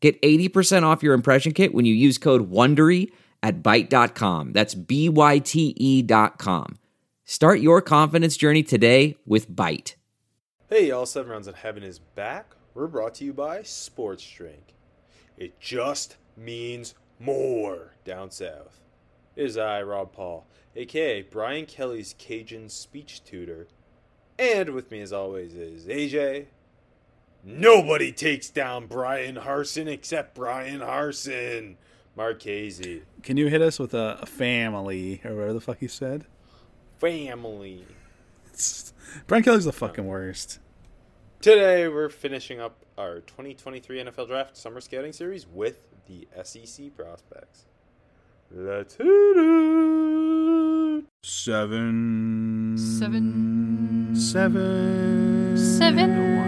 Get 80% off your impression kit when you use code WONDERY at Byte.com. That's B-Y-T-E dot com. Start your confidence journey today with Byte. Hey y'all, Seven Rounds in Heaven is back. We're brought to you by Sports Drink. It just means more down south. It is I, Rob Paul, aka Brian Kelly's Cajun speech tutor. And with me as always is AJ. Nobody takes down Bryan Harsin except Bryan Harsin. Marchese. Can you hit us with a, a family or whatever the fuck he said? Family. It's, Brian Kelly's the fucking worst. Today we're finishing up our 2023 NFL Draft Summer Scouting Series with the SEC prospects. Let's hit it. Seven. Seven. Seven. Seven.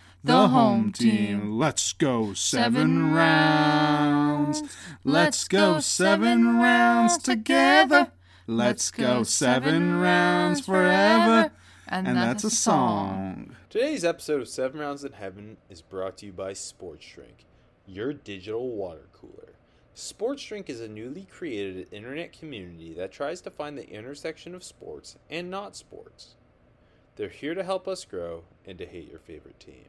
The home team. Let's go seven rounds. Let's go seven rounds together. Let's go seven rounds forever. And that's a song. Today's episode of Seven Rounds in Heaven is brought to you by Sports Drink, your digital water cooler. Sports Drink is a newly created internet community that tries to find the intersection of sports and not sports. They're here to help us grow and to hate your favorite team.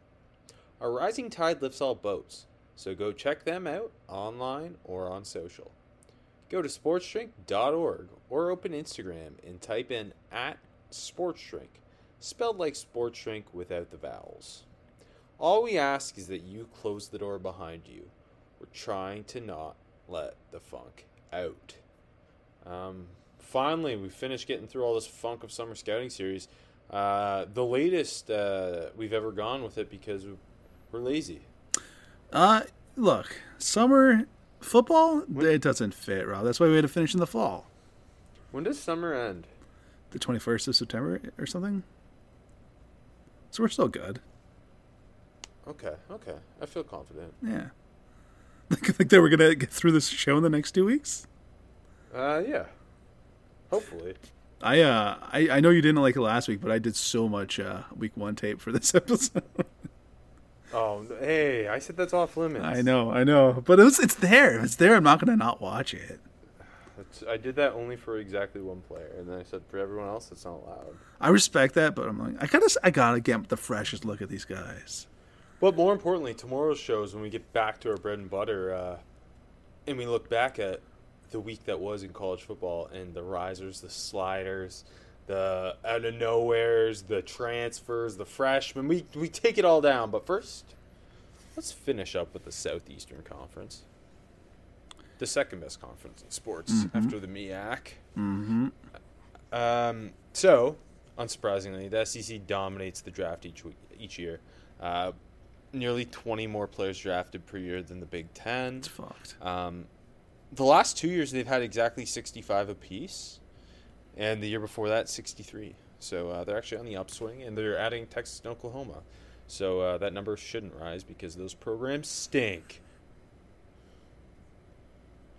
A rising tide lifts all boats, so go check them out online or on social. Go to sportsdrink.org or open Instagram and type in at sportsdrink, spelled like sports drink without the vowels. All we ask is that you close the door behind you. We're trying to not let the funk out. Um, finally, we finished getting through all this funk of summer scouting series. Uh, the latest uh, we've ever gone with it because we're lazy. Uh, look, summer football, it doesn't fit, Rob. That's why we had to finish in the fall. When does summer end? The 21st of September or something. So we're still good. Okay, okay. I feel confident. Yeah. Think think that we're gonna get through this show in the next two weeks. Uh, yeah. Hopefully. I uh I, I know you didn't like it last week, but I did so much uh week one tape for this episode. Oh, hey, I said that's off limits. I know, I know, but it's it's there. If it's there, I'm not gonna not watch it. That's, I did that only for exactly one player, and then I said for everyone else, it's not allowed. I respect that, but I'm like, I gotta I gotta get the freshest look at these guys. But more importantly, tomorrow's shows when we get back to our bread and butter, uh, and we look back at the week that was in college football and the risers, the sliders, the out of nowheres, the transfers, the freshmen. We we take it all down. But first, let's finish up with the Southeastern Conference, the second best conference in sports after the MEAC. Mm-hmm. Um, so, unsurprisingly, the SEC dominates the draft each week, each year. Uh, nearly 20 more players drafted per year than the Big Ten. It's fucked. Um, the last two years, they've had exactly 65 apiece, and the year before that, 63. So uh, they're actually on the upswing, and they're adding Texas and Oklahoma. So uh, that number shouldn't rise because those programs stink.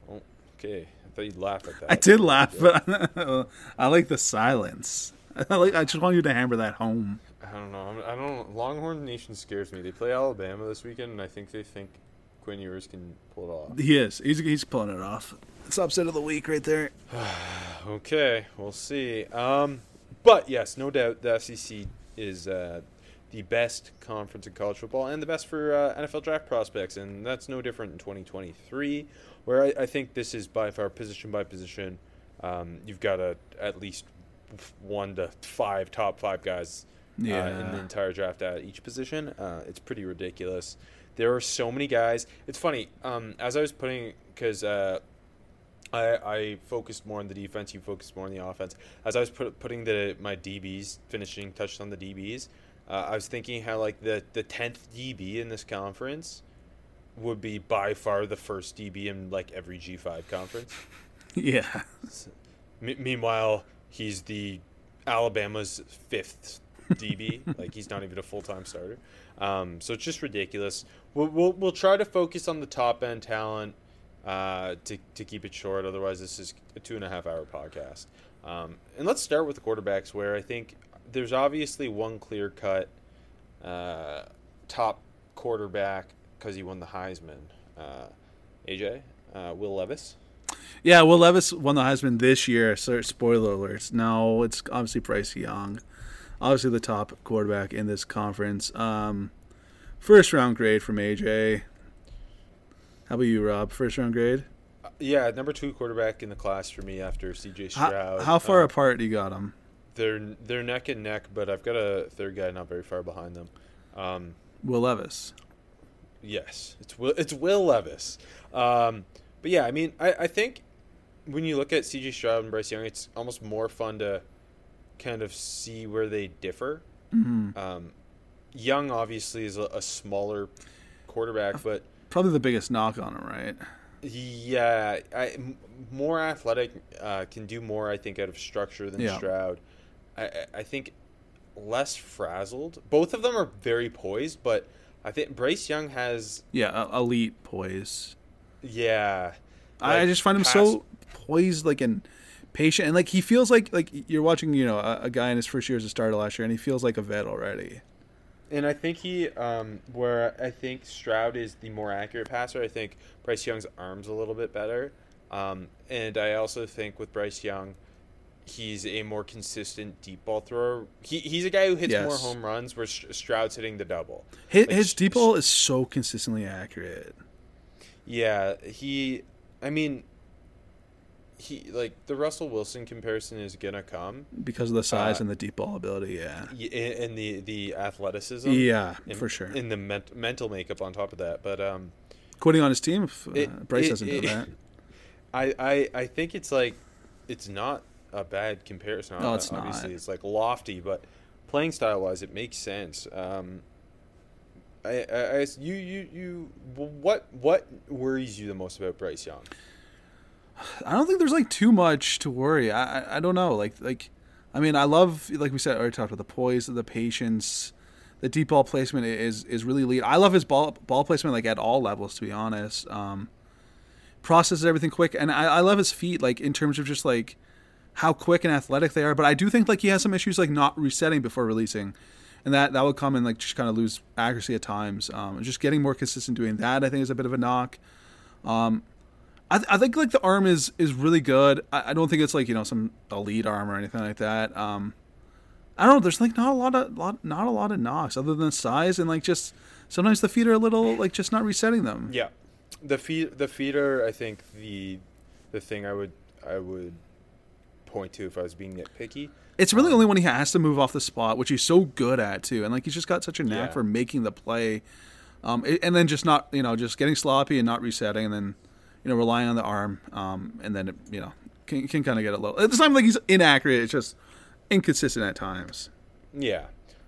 Oh, okay. I thought you'd laugh at that. I did laugh, but I like the silence. I like. I just want you to hammer that home. I don't know. I'm, I don't. Longhorn Nation scares me. They play Alabama this weekend, and I think they think Quinn Ewers can pull it off. He is. He's he's pulling it off. It's upset of the week right there. Okay, we'll see. Um, but yes, no doubt the SEC is uh, the best conference in college football and the best for uh, NFL draft prospects, and that's no different in 2023, where I, I think this is by far position by position. Um, you've got to at least one to five top five guys uh, in the entire draft at each position. Uh, it's pretty ridiculous. There are so many guys. It's funny. Um, as I was putting, because uh, I, I focused more on the defense, you focused more on the offense. As I was put, putting the my DBs, finishing touched on the DBs, uh, I was thinking how like the the tenth DB in this conference would be by far the first DB in like every G five conference. Yeah. M- meanwhile, he's the Alabama's fifth DB. like he's not even a full time starter. Um, so it's just ridiculous. We'll, we'll we'll try to focus on the top end talent uh, to to keep it short. Otherwise, this is a two and a half hour podcast. Um, and let's start with the quarterbacks, where I think there's obviously one clear cut uh, top quarterback because he won the Heisman. Uh, AJ, uh, Will Levis. Yeah, Will Levis won the Heisman this year. So spoiler alerts. No, it's obviously Bryce Young, obviously the top quarterback in this conference. Um, first round grade from AJ. How about you, Rob? First round grade. Yeah, number two quarterback in the class for me after CJ Stroud. How, how far Uh, apart do you got them? They're they're neck and neck, but I've got a third guy not very far behind them. Um, Will Levis. yes, it's Will it's Will Levis. Um, but yeah, I mean, I, I think when you look at CJ Stroud and Bryce Young, it's almost more fun to kind of see where they differ. hmm Um, Young obviously is a, a smaller quarterback, but Probably the biggest knock on him, right? Yeah, I, m- more athletic uh, can do more. I think out of structure than Yeah. Stroud. I, I- think less frazzled. Both of them are very poised, but I think Bryce Young has Yeah, elite poise. yeah. I just find him so poised, like and patient, and like he feels like like you're watching, you know, a, a guy in his first year as a starter last year, and he feels like a vet already. And I think he, um, where I think Stroud is the more accurate passer, I think Bryce Young's arm's a little bit better. Um, and I also think with Bryce Young, he's a more consistent deep ball thrower. He, he's a guy who hits Yes. more home runs, where Stroud's hitting the double. His, Like, his deep ball is so consistently accurate. Yeah, he. I mean, he like the Russell Wilson comparison is gonna come, because of the size Uh, and the deep ball ability. Yeah, and and the the athleticism. yeah, and- for sure. In the ment- mental makeup on top of that, but um. Quitting on his team, if, uh, It- Bryce it- doesn't it- know that. I, I I think it's like it's not a bad comparison. No, it's Obviously, not. it's like lofty, but playing style wise, it makes sense. Um, I, I, I you you you what what worries you the most about Bryce Young? I don't think there's like too much to worry. I, I don't know. Like like, I mean, I love like we said. Already talked about the poise, the patience, the deep ball placement is is really lead. I love his ball ball placement like at all levels. To be honest, um, processes everything quick, and I, I love his feet. Like in terms of just like how quick and athletic they are. But I do think like he has some issues like not resetting before releasing. And that, that would come and like just kind of lose accuracy at times. Um, just getting more consistent doing that, I think, is a bit of a knock. I, th- I think like the arm is is really good. I, I don't think it's like you know some elite arm or anything like that. Um, I don't know. There's like not a lot of lot not a lot of knocks other than size and like just sometimes the feet are a little like just not resetting them. Yeah, the feet the feeder. I think the the thing I would I would point to if I was being nitpicky. It's really Um, only when he has to move off the spot, which he's so good at too, and like he's just got such a knack Yeah. for making the play, um, it- and then just not you know just getting sloppy and not resetting, and then you know relying on the arm, um, and then it, you know can can kind of get a little. It's not like he's inaccurate. It's just inconsistent at times. Yeah,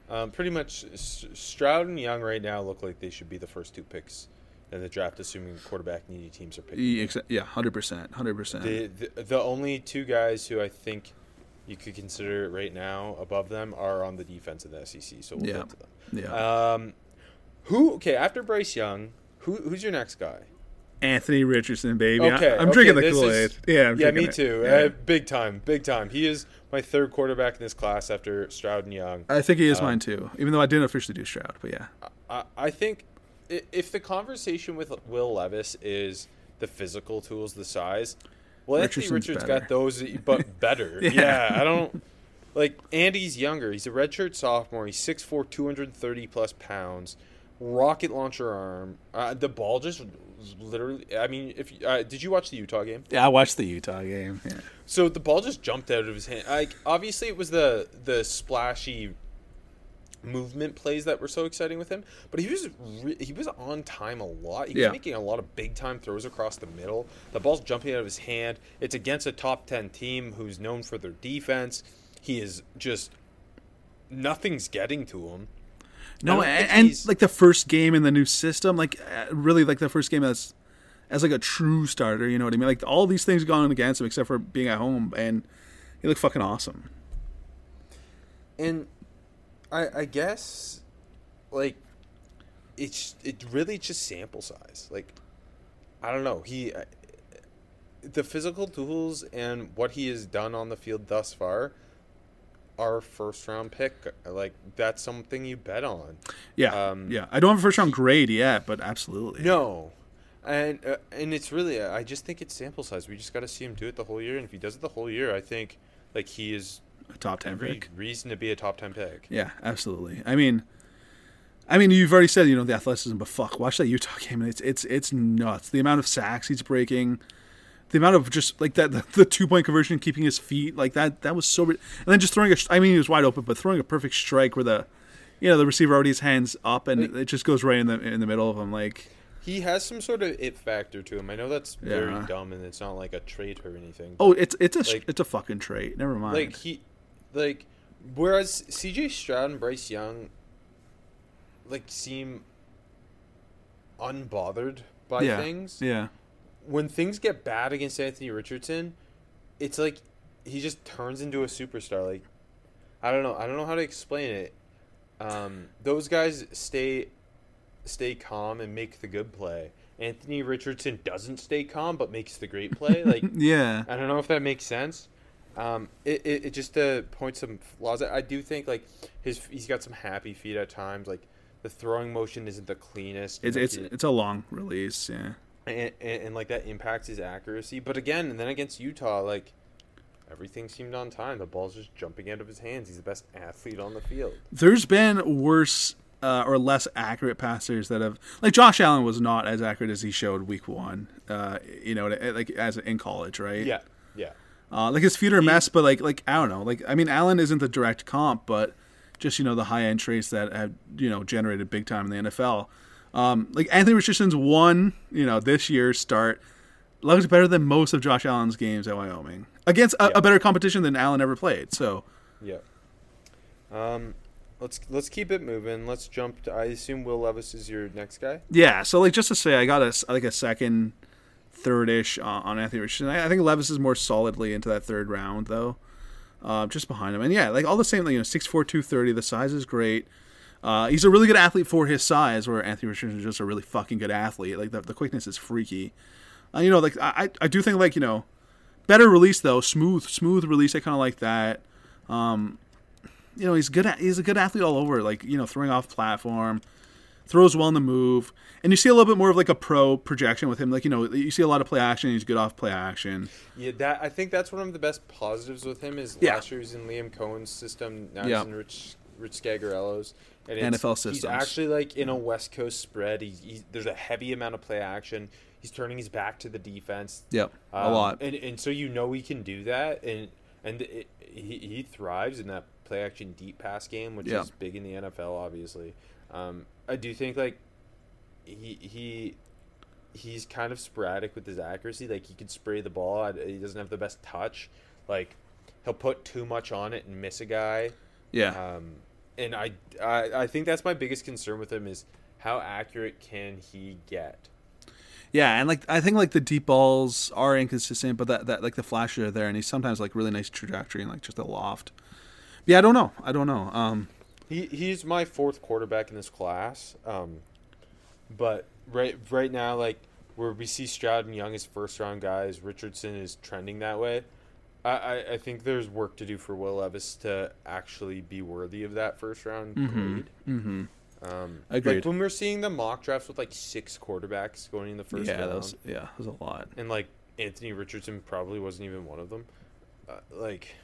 um, pretty much. Stroud and Young right now look like they should be the first two picks in the draft, assuming quarterback needy teams are picking. Yeah, hundred percent, hundred percent. The, only two guys who I think you could consider right now above them are on the defense of the SEC. So we'll Yeah. get to them. Yeah, Um, who? Okay, after Bryce Young, who who's your next guy? Anthony Richardson, baby. I- Okay, I'm okay, drinking the Kool Aid. Yeah, I'm yeah, me it. too. Yeah. Uh, big time, big time. He is my third quarterback in this class after Stroud and Young. I think he is um, mine too, even though I didn't officially do Stroud. But yeah, I, I think if the conversation with Will Levis is the physical tools, the size, well, Anthony Richardson's Richards better. got those, but better. Yeah. yeah. I don't like Andy's younger. He's a redshirt sophomore. He's 6'4", 230 plus pounds. Rocket launcher arm. Uh, the ball just literally. I mean, if uh, did you watch the Utah game? Yeah, I watched the Utah game. Yeah. So the ball just jumped out of his hand. Like obviously, it was the the splashy movement plays that were so exciting with him. But he was re- he was on time a lot. He was Yeah. making a lot of big time throws across the middle. The ball's jumping out of his hand. It's against a top ten team who's known for their defense. He is just nothing's getting to him. No, and, and like the first game in the new system, like uh, really like the first game as as like a true starter. You know what I mean? Like all these things going against him, except for being at home, and he looked fucking awesome. And I I guess like it's it really just sample size. Like I don't know. He the physical tools and what he has done on the field thus far are first round pick. Like that's something you bet on. Yeah, Um, yeah. I don't have a first round grade yet, but absolutely. No. And uh, and it's really I just think it's sample size. We just got to see him do it the whole year and if he does it the whole year, I think like he is a top ten pick. reason to be a top 10 pick. Yeah, absolutely. I mean, I mean, you've already said you know the athleticism, but fuck, watch that Utah game, and it's it's it's nuts. The amount of sacks he's breaking, the amount of just like that the, the two point conversion, keeping his feet like that. That was so. And then just throwing a. I mean, he was wide open, but throwing a perfect strike where the, you know, the receiver already has hands up and Like- it just goes right in the in the middle of him. Like, He has some sort of it factor to him. I know that's very Yeah. dumb and it's not like a trait or anything. oh, it's it's a Like- it's a fucking trait. Never mind. like he, like, whereas C.J. Stroud and Bryce Young, like, seem unbothered by yeah, things. yeah, When things get bad against Anthony Richardson, it's like he just turns into a superstar. Like, I don't know. I don't know how to explain it. Um, those guys stay stay calm and make the good play. Anthony Richardson doesn't stay calm but makes the great play. Like yeah. I don't know if that makes sense. Um, it, it, it just to point some flaws. I do think like his he's got some happy feet at times. Like the throwing motion isn't the cleanest. It's like, it's it- it's a long release. Yeah. And, and, and like that impacts his accuracy. But again, and then against Utah, like everything seemed on time. The ball's just jumping out of his hands. He's the best athlete on the field. There's been worse uh, or less accurate passers that have like Josh Allen was not as accurate as he showed week one. Uh, you know, like as in college, right? Yeah, yeah. Uh, like his feet are a mess, but like like I don't know. Like I mean, Allen isn't the direct comp, but just you know the high end traits that have you know generated big time in the NFL. Um, like Anthony Richardson's one, you know, this year's start looks better than most of Josh Allen's games at Wyoming against a, Yeah. a better competition than Allen ever played. So Yeah. Um, let's let's keep it moving. Let's jump. To, I assume Will Levis is your next guy. Yeah, so like just to say, I got a like a second, third-ish uh, on Anthony Richardson. I, I think Levis is more solidly into that third round though, uh, just behind him. And yeah, like all the same, like, you know, six four two thirty. The size is great. Uh, he's a really good athlete for his size, where Anthony Richardson is just a really fucking good athlete. Like the, the quickness is freaky. Uh, you know, like I I do think like you know, better release though, smooth smooth release. I kind of like that. Um, you know, he's good. At, he's a good athlete all over. Like you know, throwing off platform throws well in the move, and you see a little bit more of like a pro projection with him. Like you know, you see a lot of play action. He's good off play action. Yeah, that I think that's one of the best positives with him is Yeah. last year he was in Liam Coen's system. Now Yeah. he's in Rich Rich Scangarello's. And NFL He's actually like in a West Coast spread. He, he, there's a heavy amount of play action. He's turning his back to the defense. Yep, a Um, lot. and and so you know he can do that, and and it, he he thrives in that play action deep pass game, which Yeah. is big in the NFL, obviously. Um, I do think like he he he's kind of sporadic with his accuracy. Like he can spray the ball. He doesn't have the best touch. Like he'll put too much on it and miss a guy. Yeah, Um, and I, I I think that's my biggest concern with him is how accurate can he get. yeah, and like I think like the deep balls are inconsistent, but that that like the flashes are there, and he's sometimes like really nice trajectory and like just a loft. Yeah, I don't know. I don't know. Um, He he's my fourth quarterback in this class. Um, but right right now, like where we see Stroud and Young as first round guys, Richardson is trending that way. I, I, think there's work to do for Will Levis to actually be worthy of that first round grade. mm-hmm. Um, Agreed. Like when we're seeing the mock drafts with like six quarterbacks going in the first Yeah, round, that was, yeah, that was a lot. and like Anthony Richardson probably wasn't even one of them. Uh, like,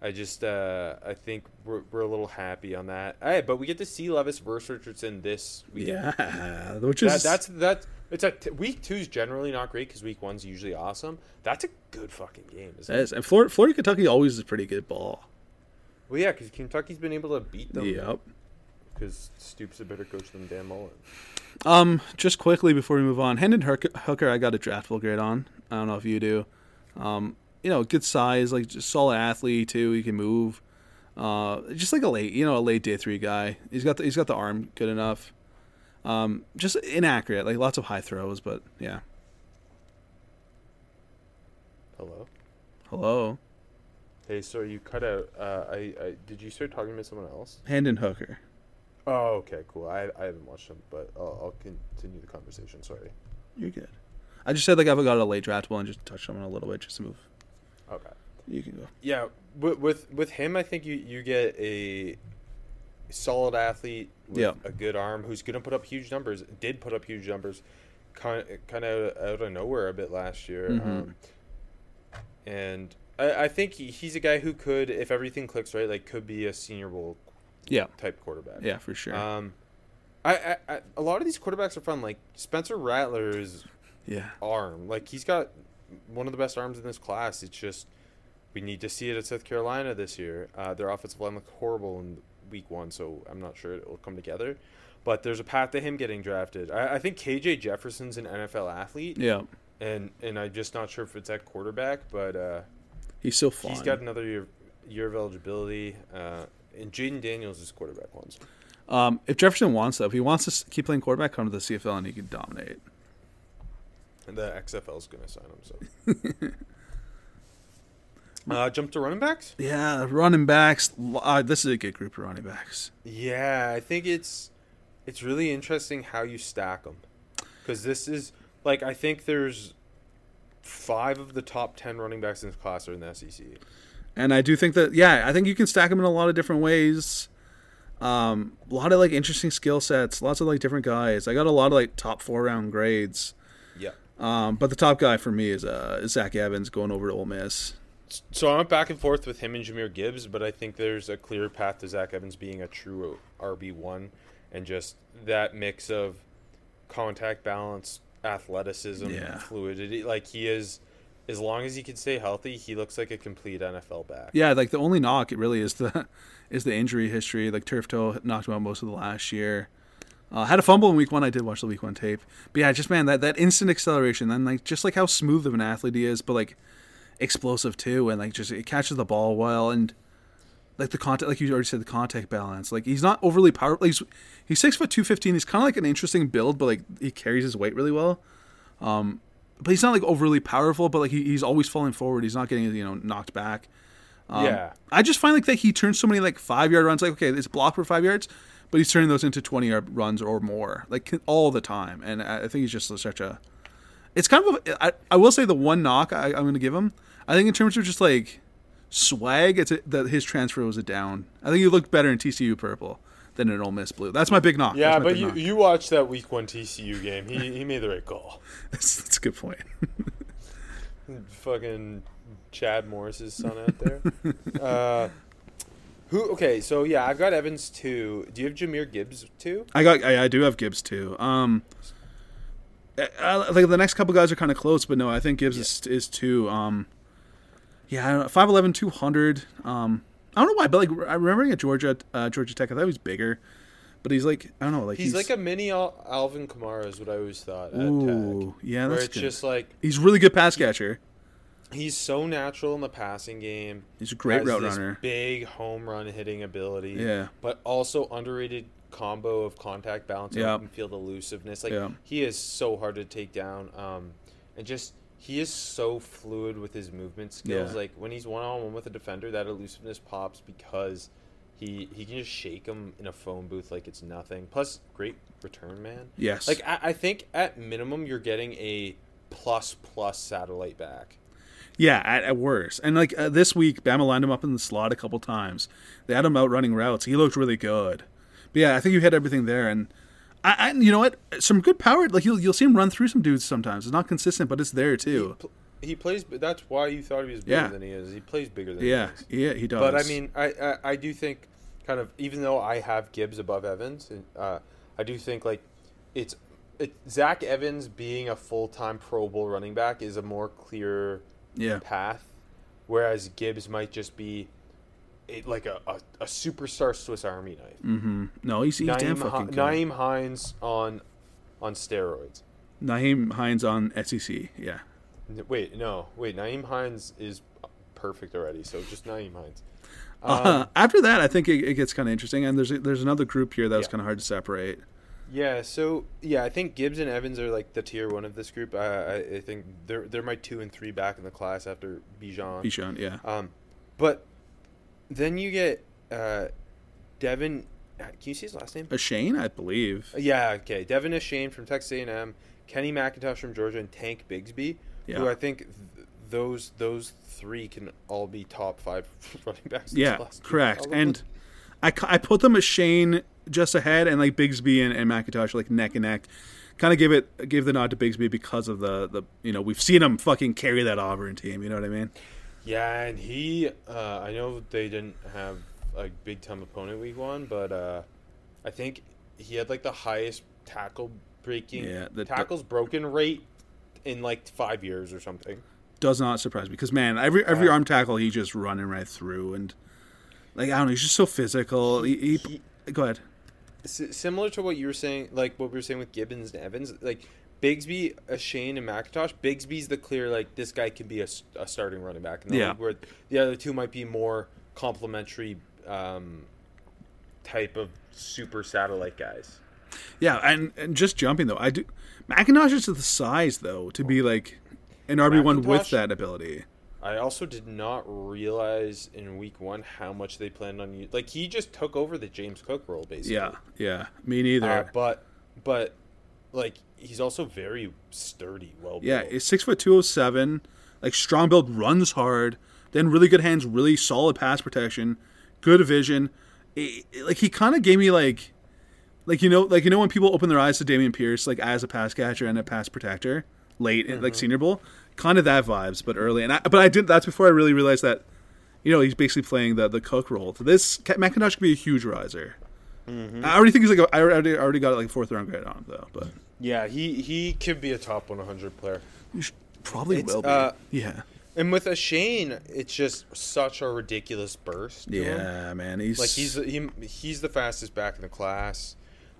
I just uh, I think we're, we're a little happy on that. Hey, but we get to see Levis versus Richardson this weekend. Yeah, which That, is that's that's It's a t- week two's generally not great because week one's usually awesome. That's a good fucking game, isn't That it? is, and Florida, Florida Kentucky always is pretty good ball. Well, yeah, because Kentucky's been able to beat them. Yep. Because Stoops a better coach than Dan Mullen. Um, just quickly before we move on, Hendon Hooker, Hooker, I got a draftable grade on. I don't know if you do. Um, you know, good size, like just solid athlete too. He can move. Uh, just like a late, you know, a late day three guy. He's got the, he's got the arm good enough. Um, just inaccurate, like lots of high throws, but yeah. Hello. Hello, Hey, sorry, you cut out. Uh, I, I did you start talking to someone else? Hendon Hooker. Oh, okay, cool. I, I haven't watched them, but I'll, I'll continue the conversation. Sorry. You're good. I just said like I've got a late draftable and just touched on it a little bit just to move. Okay. You can go. Yeah, with with, with him, I think you, you get a solid athlete with Yeah. a good arm who's going to put up huge numbers. Did put up huge numbers, kind kind of out of nowhere a bit last year. Mhm. Um, and I, I think he, he's a guy who could, if everything clicks right, like could be a Senior Bowl Yeah, type quarterback. yeah, for sure. Um, I, I, I a lot of these quarterbacks are fun. Like Spencer Rattler's yeah, arm, like he's got one of the best arms in this class. It's just we need to see it at South Carolina this year. Uh, their offensive line looked horrible in week one, so I'm not sure it will come together. But there's a path to him getting drafted. I, I think KJ Jefferson's an NFL athlete, yeah. and and I'm just not sure if it's at quarterback, but uh, He's still fun. he's got another year year of eligibility. Uh, and Jayden Daniels is quarterback ones. Um, if Jefferson wants though, if he wants to keep playing quarterback, come to the CFL and he can dominate. And the XFL is going to sign him. So, uh, jump to running backs. Yeah, running backs. Uh, this is a good group of running backs. Yeah, I think it's it's really interesting how you stack them because this is like I think there's five of the top ten running backs in this class are in the SEC. And I do think that yeah, I think you can stack them in a lot of different ways. Um, a lot of like interesting skill sets, lots of like different guys. I got a lot of like top four round grades. Yeah. Um, but the top guy for me is uh is Zach Evans going over to Ole Miss. So I went back and forth with him and Jahmyr Gibbs, but I think there's a clear path to Zach Evans being a true RB one, and just that mix of contact balance, athleticism, Yeah. fluidity. Like he is, as long as he can stay healthy, he looks like a complete NFL back. Yeah, like the only knock it really is the is the injury history. Like turf toe knocked him out most of the last year. Uh, had a fumble in week one. I did watch the week one tape, but yeah, just man that that instant acceleration and like just like how smooth of an athlete he is, but like explosive too, and like just it catches the ball well and like the contact, like you already said, the contact balance. Like he's not overly powerful. He's he's six foot two fifteen. He's kind of like an interesting build, but like he carries his weight really well. Um, but he's not like overly powerful, but like he, he's always falling forward. He's not getting you know knocked back. Um, Yeah. I just find like that he turns so many like five yard runs. Like okay, it's blocked for five yards, but he's turning those into twenty yard runs or more, like all the time. And I I think he's just such a. It's kind of. A, I, I will say the one knock I, I'm going to give him. I think in terms of just like swag, it's a, that his transfer was a down. I think he looked better in TCU purple than in Ole Miss blue. That's my big knock. Yeah, but you knock. you watched that week one TCU game. He he made the right call. that's, that's a good point. Fucking Chad Morris's son out there. uh, who? Okay, so yeah, I've got Evans too. Do you have Jahmyr Gibbs too? I got. I, I do have Gibbs too. Um, I, I, like the next couple guys are kind of close, but no, I think Gibbs is is two. Um, yeah, I 5'11", 200. Um, I don't know why, but like I remember at Georgia, uh, Georgia Tech, I thought he was bigger, but he's like I don't know, like He's, like a mini Al- Alvin Kamara, is what I always thought. At ooh, Tech, yeah, where that's it's good. just like he's really good pass catcher. he's so natural in the passing game. He's a great route runner. Big home run hitting ability. Yeah. But also underrated combo of contact balance and open field elusiveness. Like Yeah. he is so hard to take down. Um, and just he is so fluid with his movement skills. Yeah. Like when he's one on one with a defender, that elusiveness pops because he he can just shake him in a phone booth like it's nothing. Plus, great return man. Yes, Like I, I think at minimum you're getting a plus plus satellite back. Yeah, at, at worst. And like uh, this week, Bama lined him up in the slot a couple times. They had him out running routes. He looked really good. But yeah, I think you hit everything there. And I, I you know what? Some good power. Like you'll you'll see him run through some dudes sometimes. It's not consistent, but it's there He, too. pl- he plays. That's why you thought he was bigger Yeah. than he is. He plays bigger than Yeah, he is. yeah, he does. But I mean, I, I I do think kind of even though I have Gibbs above Evans, uh, I do think like it's it, Zach Evans being a full time Pro Bowl running back is a more clear Yeah. path, whereas Gibbs might just be a, like a, a, a superstar Swiss Army knife. Mm-hmm. No, he's, he's damn fucking good. Nyheim Hines on on steroids. Nyheim Hines on SEC. Yeah. Wait, no, wait. Nyheim Hines is perfect already, so just Nyheim Hines. Uh, after that, I think it, it gets kind of interesting, and there's there's another group here that was Yeah. kind of hard to separate. Yeah, so yeah, I think Gibbs and Evans are like the tier one of this group. I, I, I think they're they're my two and three back in the class after Bijan. Bichon, yeah. Um, but then you get uh, Devin. uh, Can you see his last name? Achane, I believe. Yeah, okay. Devon Achane from Texas A&M, Kenny McIntosh from Georgia, and Tank Bigsby, Yeah. who I think th- those those three can all be top five running backs. Yeah, correct. And. I, I put them as Shane just ahead, and like Bigsby and, and McIntosh like neck and neck. Kind of give it give the nod to Bigsby because of the the you know we've seen him fucking carry that Auburn team. You know what I mean? Yeah, and he, uh, I know they didn't have a big time opponent week one, but uh, I think he had like the highest tackle breaking, Yeah, the- the- tackles broken rate in like five years or something. Does not surprise me because man, every every Yeah. arm tackle he's just running right through, and like I don't know, he's just so physical. He, he, He- go ahead. S- similar to what you were saying, like what we were saying with Gibbons and Evans, like Bigsby, Shane, and McIntosh. Bigsby's the clear like this guy can be a starting running back, in the Yeah. league, where the other two might be more complementary um, type of super satellite guys. Yeah, and, and just jumping though, I do. McIntosh is the size though to be like an RB one with that ability. I also did not realize in week one how much they planned on you. Like he just took over the James Cook role, basically. Yeah, yeah, me neither. Uh, but but like he's also very sturdy. Well, yeah, he's six foot two oh seven, like strong build, runs hard, then really good hands, really solid pass protection, good vision. It- it- like he kind of gave me like, like you know, like you know when people open their eyes to Dameon Pierce like as a pass catcher and a pass protector late in like mm-hmm. Senior Bowl, kind of that vibes, but early. And I, but I did that's before I really realized that, you know, he's basically playing the the Cook role. So this McIntosh could be a huge riser. I already think he's like a, I already already got like a fourth round grade on him though, but yeah. He he could be a top 100 player. he probably It's, will be. uh, yeah. And with Achane, it's just such a ridiculous burst. to him. Yeah, man. He's like he's he, he's the fastest back in the class.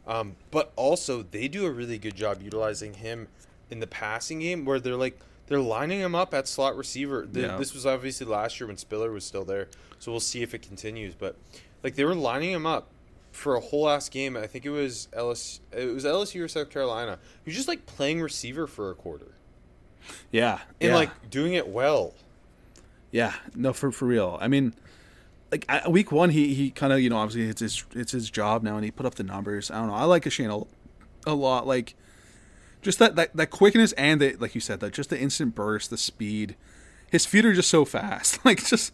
Um, but also they do a really good job utilizing him in the passing game, where they're like they're lining him up at slot receiver. The, Yeah. This was obviously last year when Spiller was still there, so we'll see if it continues. But like they were lining him up for a whole ass game. I think it was LS, it was LSU or South Carolina. He was just like playing receiver for a quarter yeah, and yeah, like doing it well. yeah. No, for for real. I mean, like I, week one, he he kind of you know obviously it's his it's his job now, and he put up the numbers. I don't know. I like Shane a, a lot. Like just that, that that quickness and the like you said that just the instant burst, the speed. His feet are just so fast. Like just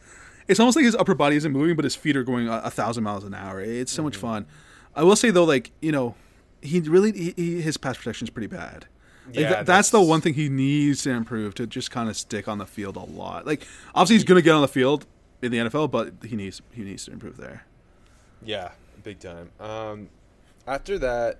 it's almost like his upper body isn't moving, but his feet are going a, a thousand miles an hour. It's so much fun. I will say though, like you know, he really he, he, his pass protection is pretty bad. Like, Yeah, that- that's the one thing he needs to improve to just kind of stick on the field a lot. Like obviously he's going to get on the field in the NFL, but he needs he needs to improve there. Yeah, big time. Um, after that,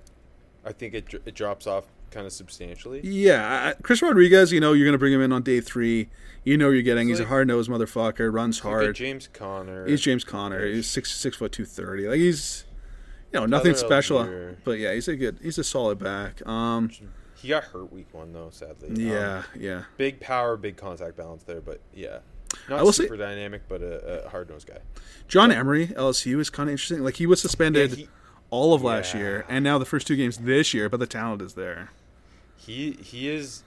I think it, it drops off kind of substantially. Yeah, I- Chris Rodriguez, you know you're going to bring him in on day three. You know you're getting. He's a like- hard nosed motherfucker. Runs hard. James Conner. He's James Conner. He's six six foot two thirty. Like he's, you know, nothing special. But yeah, he's a good. He's a solid back. Um, He got hurt week one though, sadly. Um, yeah, yeah. big power, big contact balance there, but yeah, not I will say- super dynamic, but a, a hard nosed guy. John Emery, LSU is kind of interesting. Like he was suspended Yeah, he- all of last Yeah. year, and now the first two games this year. But the talent is there. He he is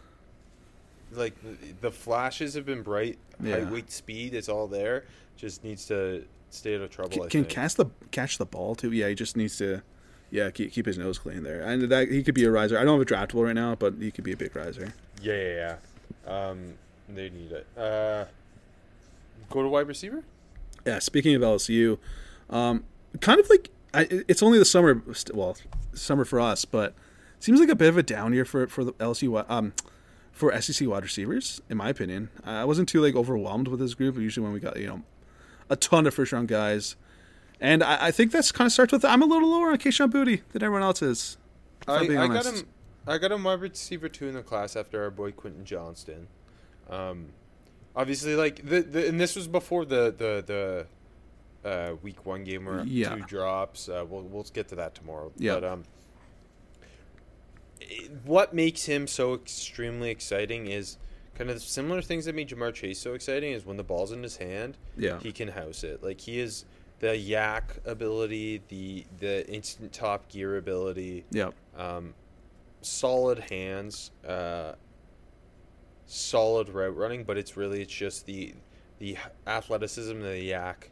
like the- flashes have been bright. Yeah. Height, weight, speed, it's all there. Just needs to stay out of trouble. I Can, can catch the catch the ball too. Yeah, he just needs to. Yeah, keep, keep his nose clean there, and that he could be a riser. I don't have a draftable right now, but he could be a big riser. Yeah, yeah, yeah. Um, they need it. Uh, go to wide receiver. Yeah, speaking of LSU, um, kind of like I, it's only the summer. Well, summer for us, but seems like a bit of a down year for for the LSU. Um, for SEC wide receivers, in my opinion, I wasn't too like overwhelmed with this group. Usually, when we got you know a ton of first round guys, and I, I think that's kind of starts with I'm a little lower on Kayshon Boutte than everyone else is. I, I got him. I got a wide receiver two in the class after our boy Quentin Johnston. Um, obviously, like the, the and this was before the the the uh, week one game where Yeah. two drops. Uh, we'll we'll get to that tomorrow. Yeah. But um, what makes him so extremely exciting is kind of similar things that made Ja'Marr Chase so exciting. Is when the ball's in his hand, Yeah. he can house it. Like he is the YAC ability, the the instant top gear ability Yep. um, solid hands, uh, solid route running, but it's really it's just the the athleticism of the YAC,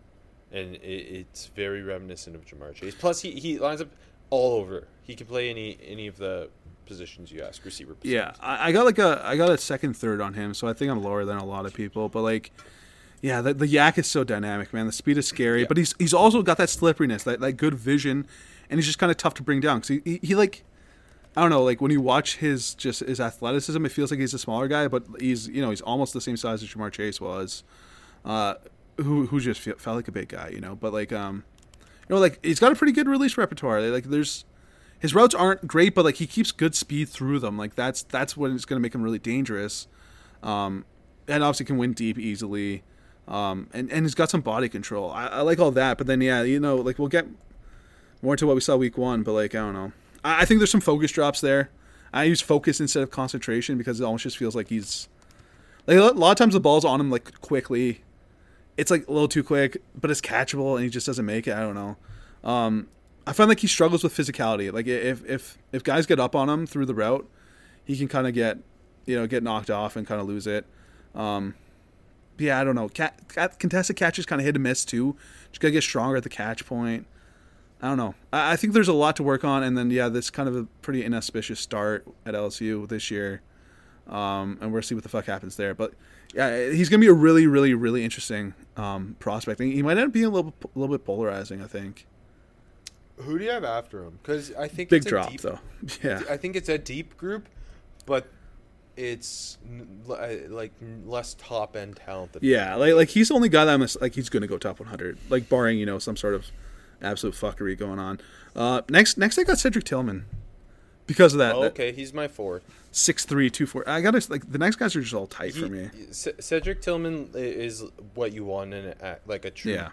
and it, it's very reminiscent of Ja'Marr Chase. Plus, he, he lines up all over. He can play any any of the positions you ask, receiver. Positions. Yeah, I, I got like a I got a second third on him, so I think I'm lower than a lot of people. But like, yeah, the, the YAC is so dynamic, man. The speed is scary, Yeah. but he's he's also got that slipperiness, that, that good vision, and he's just kind of tough to bring down. Cause he, he, he like, I don't know, like when you watch his just his athleticism, it feels like he's a smaller guy, but he's you know he's almost the same size as Ja'Marr Chase was, uh, who who just felt, felt like a big guy, you know. But like, um, you know, like he's got a pretty good release repertoire. Like there's his routes aren't great, but like he keeps good speed through them. Like that's that's what is going to make him really dangerous. Um, and obviously can win deep easily. Um, and and he's got some body control. I, I like all that, but then yeah, you know, like we'll get more into what we saw week one, but like I don't know. I, I think there's some focus drops there. I use focus instead of concentration because it almost just feels like he's like a lot of times the ball's on him like quickly. It's like a little too quick, but it's catchable and he just doesn't make it. I don't know. Um, I find like he struggles with physicality. Like if if if guys get up on him through the route, he can kind of get you know get knocked off and kind of lose it. Um, yeah, I don't know. Cat, cat, contested catches kind of hit and miss too. Just gotta get stronger at the catch point. I don't know. I, I think there's a lot to work on, and then yeah, this kind of a pretty inauspicious start at LSU this year, um, and we'll see what the fuck happens there. But yeah, he's gonna be a really, really, really interesting um, prospect. He might end up being a little, a little bit polarizing. I think. Who do you have after him? Because I think Big it's a drop deep- though. Yeah. I think it's a deep group, but it's uh, like less top end talent. Than Yeah, like like he's the only guy that I'm like he's gonna go top 100, like barring you know some sort of absolute fuckery going on. Uh, next next I got Cedric Tillman because of that, Oh, that okay, he's my fourth. six three two four. I gotta like the next guys are just all tight He- for me. C- Cedric Tillman is what you want in a, like a true Yeah.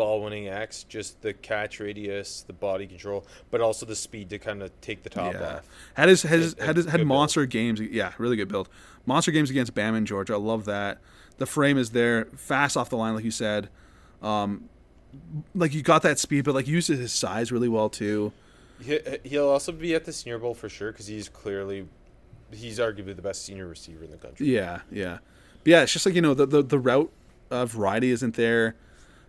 Ball winning X. Just the catch radius, the body control, but also the speed to kind of take the top Yeah, off. had his has Good- had his, had build. monster games. Yeah, really good build. Monster games against Bam and Georgia. I love that. The frame is there, fast off the line, like you said. Um, like you got that speed, but like uses his size really well too. He, he'll also be at the Senior Bowl for sure because he's clearly, he's arguably the best senior receiver in the country. Yeah, yeah, but yeah. It's just like you know the the, the route uh, variety isn't there.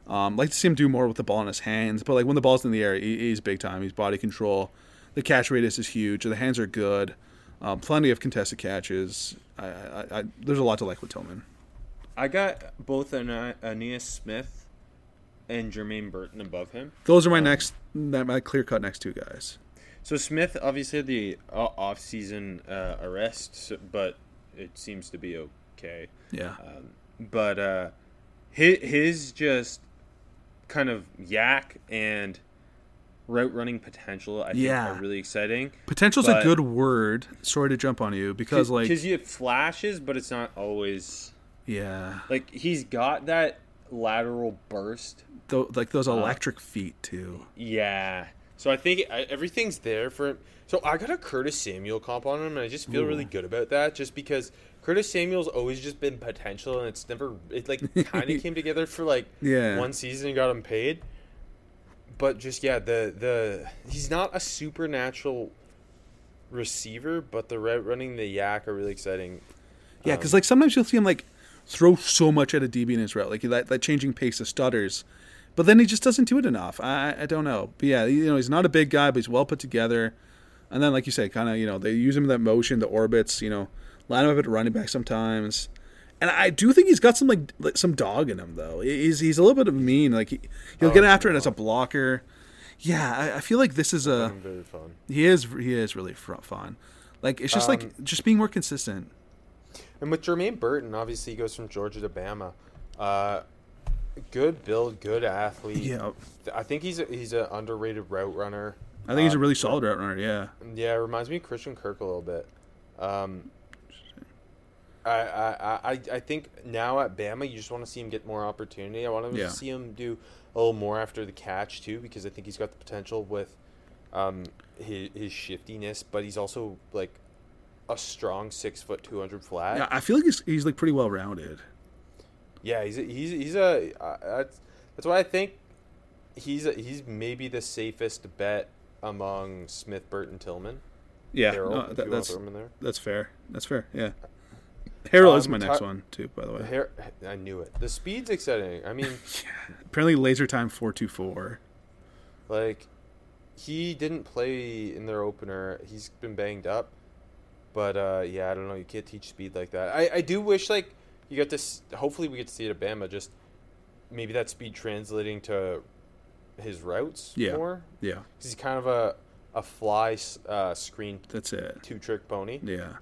Um, like to see him do more with the ball in his hands, but like when the ball's in the air, he, he's big time. He's body control. The catch radius is huge. The hands are good. Um, plenty of contested catches. I, I, I, there's a lot to like with Tillman. I got both Ana- Ainias Smith and Jermaine Burton above him. Those are my next, my clear cut next two guys. So Smith obviously had the uh, off-season uh, arrest, but it seems to be okay. Yeah, But uh, his, his just kind of YAC and route running potential, I think, Yeah. are really exciting. potential's but- a good word. Sorry to jump on you because like because you have flashes, but it's not always yeah, like he's got that lateral burst. Tho- like those Uh, electric feet too. Yeah. So I think everything's there for him. So I got a Curtis Samuel comp on him, and I just feel really good about that, just because Curtis Samuel's always just been potential, and it's never it like kind of came together for like Yeah. one season and got him paid. But just yeah, the the he's not a supernatural receiver, but the route running the YAC are really exciting. Yeah, because um, like sometimes you'll see him like throw so much at a DB in his route, like that, that changing pace of stutters, but then he just doesn't do it enough. I I don't know, but yeah, you know he's not a big guy, but he's well put together. And then like you say, kind of you know they use him in that motion, the orbits, you know, line him up at running back sometimes. And I do think he's got some like, like some dog in him though. He's he's a little bit of mean. Like he, he'll Oh, get after it as a blocker. Yeah, I, I feel like this is a very fun. he is he is really fun. Like it's just Um, like just being more consistent. And with Jermaine Burton, obviously he goes from Georgia to Bama. Uh, good build, good athlete. Yeah. I think he's a, he's an underrated route runner. I think he's a Um, really solid route runner. Yeah. Yeah, it reminds me of Christian Kirk a little bit. Um, I, I, I, I think now at Bama, you just want to see him get more opportunity. I want to Yeah. see him do a little more after the catch too, because I think he's got the potential with um, his, his shiftiness, but he's also like a strong six foot two hundred flat. Yeah, I feel like he's he's like pretty well rounded. Yeah, he's a, he's he's a uh, that's that's why I think he's a, he's maybe the safest bet among Smith, Burton, Tillman. Yeah, Harrell, no, that- that's to throw him in there. that's fair. That's fair. Yeah. Harold is Um, my next Ty- one too, by the way. Hair, I knew it. The speed's exciting. I mean, Apparently, laser time four two four. like he didn't play in their opener. He's been banged up, but uh, yeah, I don't know. You can't teach speed like that. I, I do wish like you got this. Hopefully, we get to see it at Bama. Just maybe that speed translating to his routes more. Yeah. more. Yeah, he's kind of a a fly uh, screen that's it. two trick pony. Yeah,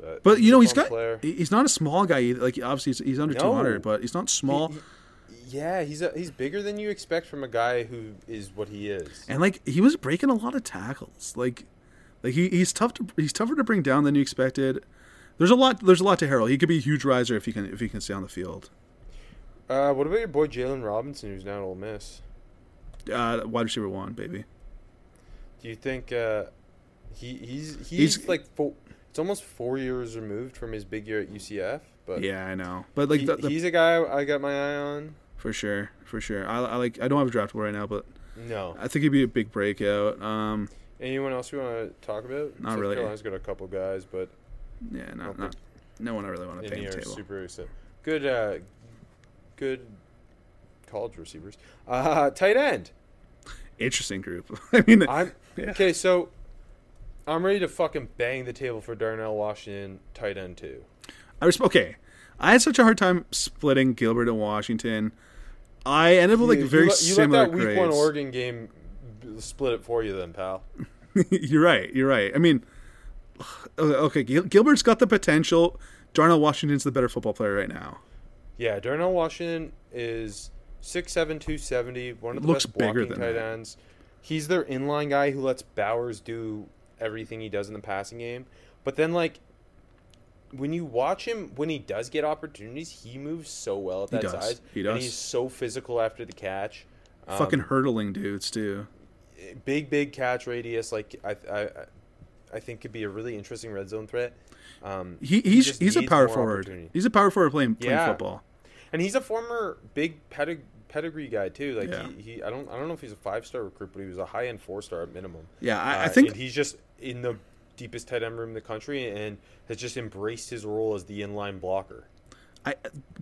But, but you know he's got player. he's not a small guy. Either. Like obviously he's, he's under No. two hundred, but he's not small. He- he- yeah, he's a, he's bigger than you expect from a guy who is what he is. and like he was breaking a lot of tackles. Like like he, he's tough to he's tougher to bring down than you expected. There's a lot there's a lot to Harold. He could be a huge riser if he can if he can stay on the field. Uh, what about your boy Jaylon Robinson, who's now at Ole Miss? Uh, wide receiver one, baby. Do you think uh, he he's, he's He's- like four, it's almost four years removed from his big year at UCF, but Yeah, I know. But like he- the, the, he's a guy I got my eye on. for sure, for sure. I, I like I don't have a draftable right now, but No, I think he'd be a big breakout. Um, anyone else you want to talk about? Not South really. Carolina's got a couple guys, but yeah, not not no one I really want to pay the table. super excited. Good, uh, good college receivers. Uh, tight end. Interesting group. I mean, I'm Yeah. okay. So I'm ready to fucking bang the table for Darnell Washington, tight end too. I was okay. I had such a hard time splitting Gilbert and Washington. I ended up with like very you, let- you let similar that week one. Oregon game split it for you, then, pal. you're right. You're right. I mean, okay, Gil- Gilbert's got the potential. Darnell Washington's the better football player right now. Yeah, Darnell Washington is 6'7", 270, one of the Looks best bigger blocking than tight that. ends. He's their inline guy who lets Bowers do everything he does in the passing game. But then, like, when you watch him, when he does get opportunities, he moves so well at that does. size. He And does. he's so physical after the catch. Um, Fucking hurdling dudes too. big, big catch radius. Like I, I, I- I think could be a really interesting red zone threat. Um, He, he's just he's a power forward. He's a power forward playing playing Yeah. football. and he's a former big pedig- pedigree guy too. Like Yeah. he, he, I don't, I don't know if he's a five star recruit, but he was a high end four star at minimum. Yeah, I, I Uh, think and he's just in the deepest tight end room in the country and has just embraced his role as the inline blocker. I,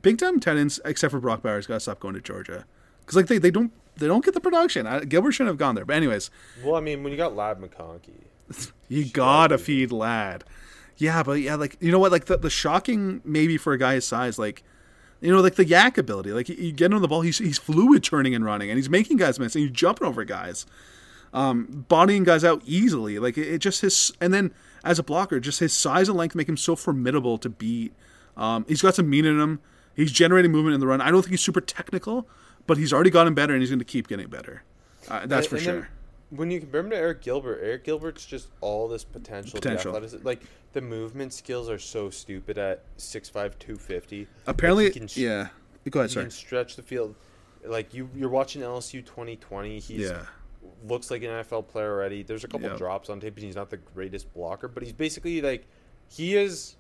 big time tight ends, except for Brock Bowers, got to stop going to Georgia because like they, they don't they don't get the production. I, Gilbert shouldn't have gone there. But anyways, Well, I mean, when you got Ladd McConkey, you gotta feed Ladd. Yeah, but yeah, like you know what, like the, the shocking maybe for a guy his size, like you know, like the YAC ability, like you, get on the ball, he's he's fluid turning and running, and he's making guys miss, and he's jumping over guys, um, bodying guys out easily. Like it, it just his, and then as a blocker, just his size and length make him so formidable to beat. Um, he's got some mean in him. He's generating movement in the run. I don't think he's super technical, but he's already gotten better, and he's going to keep getting better. Uh, that's And- for and sure. when you compare him to Arik Gilbert, Arik Gilbert's just all this potential. Potential. Like the movement skills are so stupid at 6'5", 250. Apparently, Like, sh- yeah. Go ahead, he sorry. can stretch the field. Like you, you're watching LSU 2020. He's Yeah. Looks like an NFL player already. There's a couple Yep. drops on tape, and he's not the greatest blocker, but he's basically like he is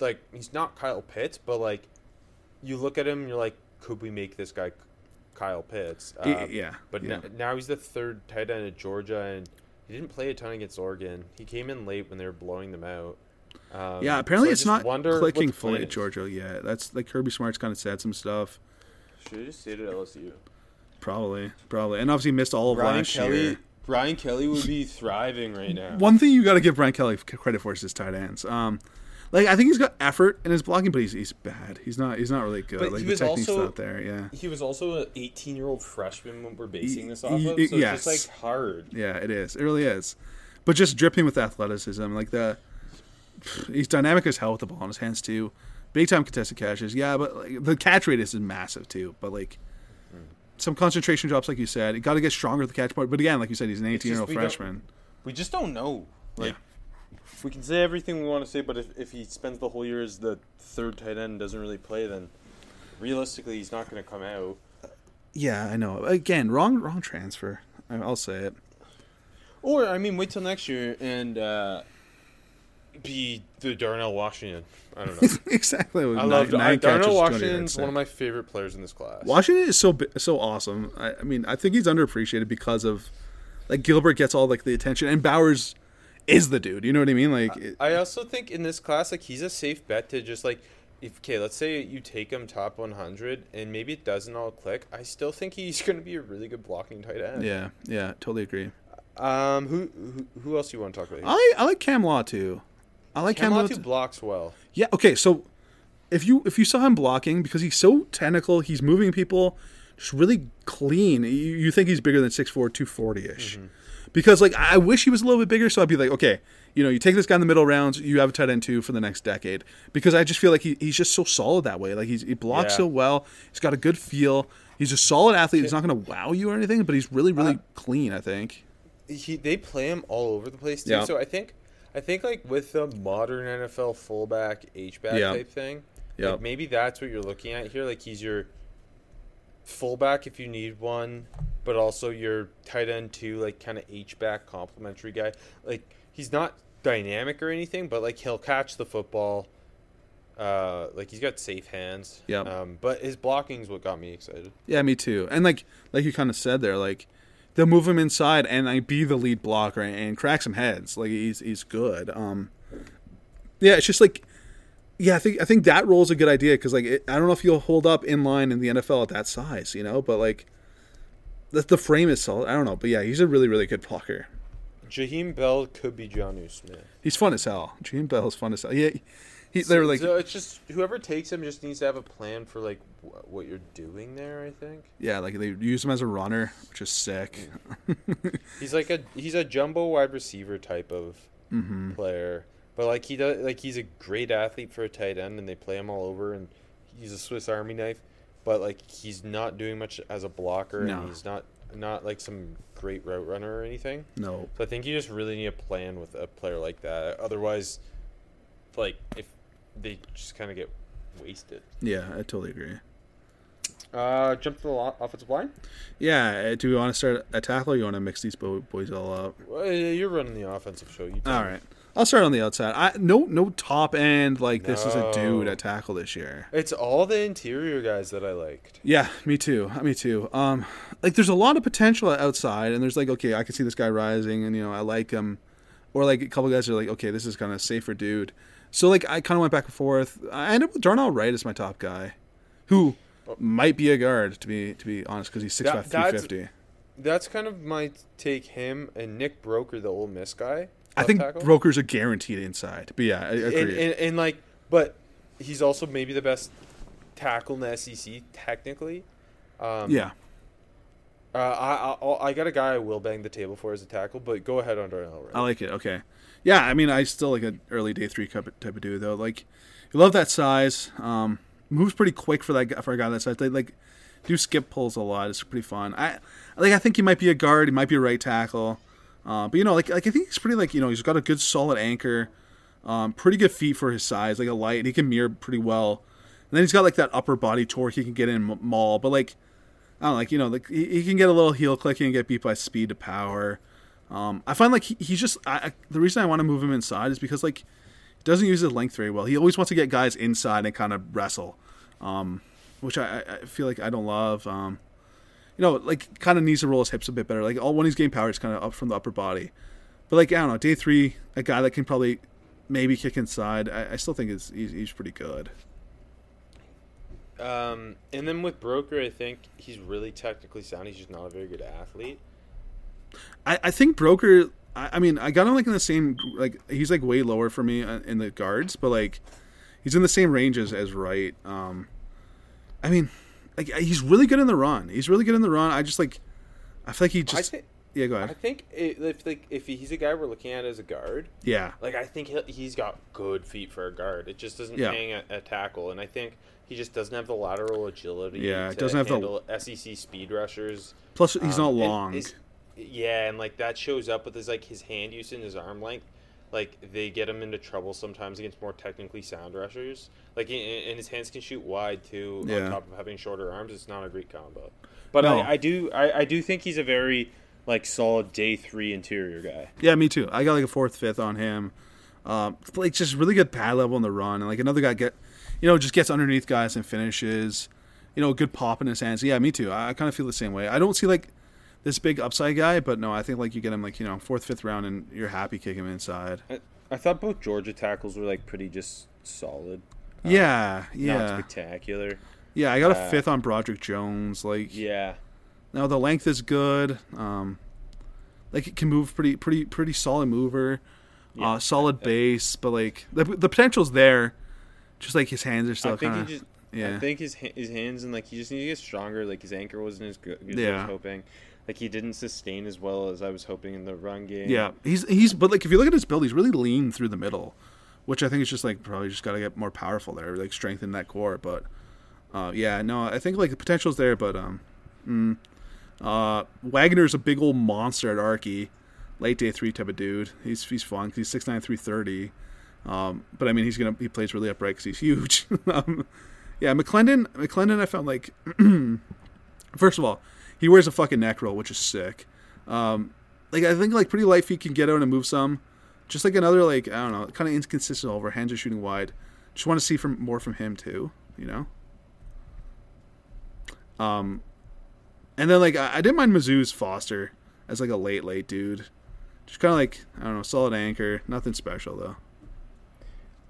like he's not Kyle Pitts, but like you look at him, and you're like, could we make this guy Kyle Pitts? Y- Uh, yeah, But yeah. Now, now he's the third tight end at Georgia, and he didn't play a ton against Oregon. He came in late when they were blowing them out. Um, Yeah, apparently so it's not wonder clicking fully at. Georgia yet. That's like Kirby Smart's kind of said some stuff. Should have just stayed at LSU. Probably, probably, and obviously missed all of Brian last Kelly, year. Brian Kelly would be thriving right now. One thing you got to give Brian Kelly credit for is his tight ends. Um, like I think he's got effort in his blocking, but he's, he's bad. He's not. He's not really good. But like he the was technique's also- not there. Yeah, He was also an 18 year old freshman when we're basing this off Y- of, so y- it's yes. just like hard. yeah, it is. It really is. But just dripping with athleticism, like the. He's dynamic as hell with the ball in his hands too. Big time contested catches. Yeah, but like, the catch radius is massive too. But like, some concentration drops, like you said. You got to get stronger at the catch point. But again, like you said, he's an 18 year old just we don't- freshman. We just don't know. Like, Yeah. we can say everything we want to say, but if, if he spends the whole year as the third tight end and doesn't really play, then realistically he's not going to come out. Yeah, I know. Again, wrong wrong transfer. I'll say it. Or I mean, wait till next year and uh, be the Darnell Washington. I don't know. exactly. I love Nine- I, nine catches, Darnell 200 Washington's one of my favorite players in this class. Washington is so so awesome. I, I mean, I think he's underappreciated because of like Gilbert gets all like the attention, and Bowers is the dude. You know what I mean? Like, it- I also think in this class, like he's a safe bet to just like, if okay, let's say you take him top 100 and maybe it doesn't all click. I still think he's going to be a really good blocking tight end. yeah, yeah, totally agree. Um, who who, who else do you want to talk about? I I like Cam Latu too. I like Cam, Cam Law. Latu too. blocks well. Yeah. Okay. So if you if you saw him blocking because he's so technical, he's moving people just really clean. You, you think he's bigger than 6'4", 240 ish. Mm-hmm. Because like I wish he was a little bit bigger, so I'd be like, okay, you know, you take this guy in the middle rounds, you have a tight end two for the next decade. Because I just feel like he, he's just so solid that way. Like he's, he blocks Yeah. so well. He's got a good feel. He's a solid athlete. He's not going to wow you or anything, but he's really really uh, clean. I think. He they play him all over the place too. Yeah. So I think I think like with the modern NFL fullback H back Yeah. type thing, Yeah. like maybe that's what you're looking at here. Like he's your fullback if you need one, but also your tight end too, like kind of H back complementary guy. Like he's not dynamic or anything, but like he'll catch the football. Uh, like he's got safe hands. Yeah. Um, but his blocking is what got me excited. Yeah, me too. And like like you kind of said there, like they'll move him inside and like be the lead blocker and crack some heads. Like he's he's good. Um, yeah, it's just like yeah, I think I think that role is a good idea because like it, I don't know if you'll hold up in line in the NFL at that size, you know, but like the the frame is solid. I don't know, but yeah, he's a really really good blocker. Jaheim Bell could be Jonnu Smith. He's fun as hell. Gene Bell is fun as hell. Yeah, he they were like so it's just whoever takes him just needs to have a plan for like wh- what you're doing there. I think yeah, like they use him as a runner, which is sick. he's like a he's a jumbo wide receiver type of Mm-hmm. player, but like he does like he's a great athlete for a tight end, and they play him all over, and he's a Swiss Army knife. But like he's not doing much as a blocker, No. and he's not not like some great route runner or anything. No, So I think you just really need a plan with a player like that. Otherwise, like if they just kind of get wasted. yeah, I totally agree. Uh, jump to the offensive line. Yeah, uh, do we want to start a tackle or you want to mix these boys all up? Well, you're running the offensive show. You tell All me. right. I'll start on the outside. I no no top end like this is a dude No. at tackle this year. It's all the interior guys that I liked. Yeah, me too. Me too. Um like there's a lot of potential outside and there's like okay, I can see this guy rising and you know, I like him. Or like a couple guys are like okay, this is kind of safer dude. So like I kind of went back and forth. I ended up with Darnell Wright as my top guy, who might be a guard to be to be honest because he's 6'5", That- that's- 350. That's kind of my take. Him and Nick Broeker, the Ole Miss guy. I think tackle. Broeker's a guaranteed inside. But yeah, I, I and, agree. and, and like, but he's also maybe the best tackle in the SEC technically. Um, yeah. Uh, I, I I got a guy I will bang the table for as a tackle, but go ahead on Darnell. Wright. I like it. Okay. Yeah, I mean, I still like an early day three type of, type of dude though. Like, you love that size. Um, moves pretty quick for that guy, for a guy that size. They like do skip pulls a lot. It's pretty fun. I like. I think he might be a guard. He might be a right tackle. Uh, but you know, like like I think he's pretty like you know he's got a good solid anchor. Um, pretty good feet for his size, like a light. He can mirror pretty well. And then he's got like that upper body torque he can get in maul. But like I don't know, like you know, like he, he can get a little heel clicking and get beat by speed to power. Um, I find like he, he's just I, I, the reason I want to move him inside is because like he doesn't use his length very well. He always wants to get guys inside and kind of wrestle, um, which I, I feel like I don't love. Um, you know, like kind of needs to roll his hips a bit better. Like all when he's getting power, it's kind of up from the upper body. But like I don't know, day three, a guy that can probably maybe kick inside. I, I still think is he's, he's pretty good. Um, and then with Broeker, I think he's really technically sound. He's just not a very good athlete. I, I think Broeker. I, I mean, I got him like in the same like he's like way lower for me uh, in the guards, but like he's in the same range as as Wright. Um, I mean, like he's really good in the run. He's really good in the run. I just like I feel like he just think Yeah, go ahead. I think if like if he's a guy we're looking at as a guard, Yeah, like I think he'll, he's got good feet for a guard. It just doesn't Yeah. hang at, at tackle, and I think he just doesn't have the lateral agility. Yeah, to doesn't have the- SEC speed rushers. plus he's Um, not long. his- yeah, and like that shows up with his like his hand use and his arm length. Like they get him into trouble sometimes against more technically sound rushers. Like and his hands can shoot wide too. Yeah. On top of having shorter arms, it's not a great combo. But No. I, I do I, I do think he's a very like solid day three interior guy. Yeah, me too. I got like a fourth, fifth on him. Um, like just really good pad level in the run, and like another guy get, you know, just gets underneath guys and finishes. You know, good pop in his hands. Yeah, me too. I, I kind of feel the same way. I don't see like this big upside guy, but no, I think like you get him like you know fourth, fifth round, and you're happy kick him inside. I, I thought both Georgia tackles were like pretty just solid. yeah, Not yeah, spectacular. yeah. I got a uh, fifth on Broderick Jones. Like, Yeah. no, the length is good. Um, like it can move pretty, pretty, pretty solid mover. Yeah. Uh, solid base, but like the the potential's there. Just like his hands are still I think kind of yeah. I think his his hands and like he just needs to get stronger. Like his anchor wasn't as good as I Yeah. was hoping. Like he didn't sustain as well as I was hoping in the run game. Yeah, he's he's but like if you look at his build, he's really lean through the middle, which I think is just like probably just got to get more powerful there, like strengthen that core. But uh, yeah, no, I think like the potential's there, but um, mm, uh, Wagner's a big old monster at Arky, late day three type of dude. He's he's fun he's six nine three thirty. Um, but I mean he's gonna he plays really upright because he's huge. um, yeah, McClendon McClendon I found like first of all he wears a fucking neck roll, which is sick. Um, like I think like pretty light feet can get out and move some. Just like another like I don't know, kind of inconsistent over hands are shooting wide. Just want to see from more from him too, you know. Um, and then like I, I didn't mind Mizzou's Foster as like a late late dude. Just kind of like I don't know, solid anchor, nothing special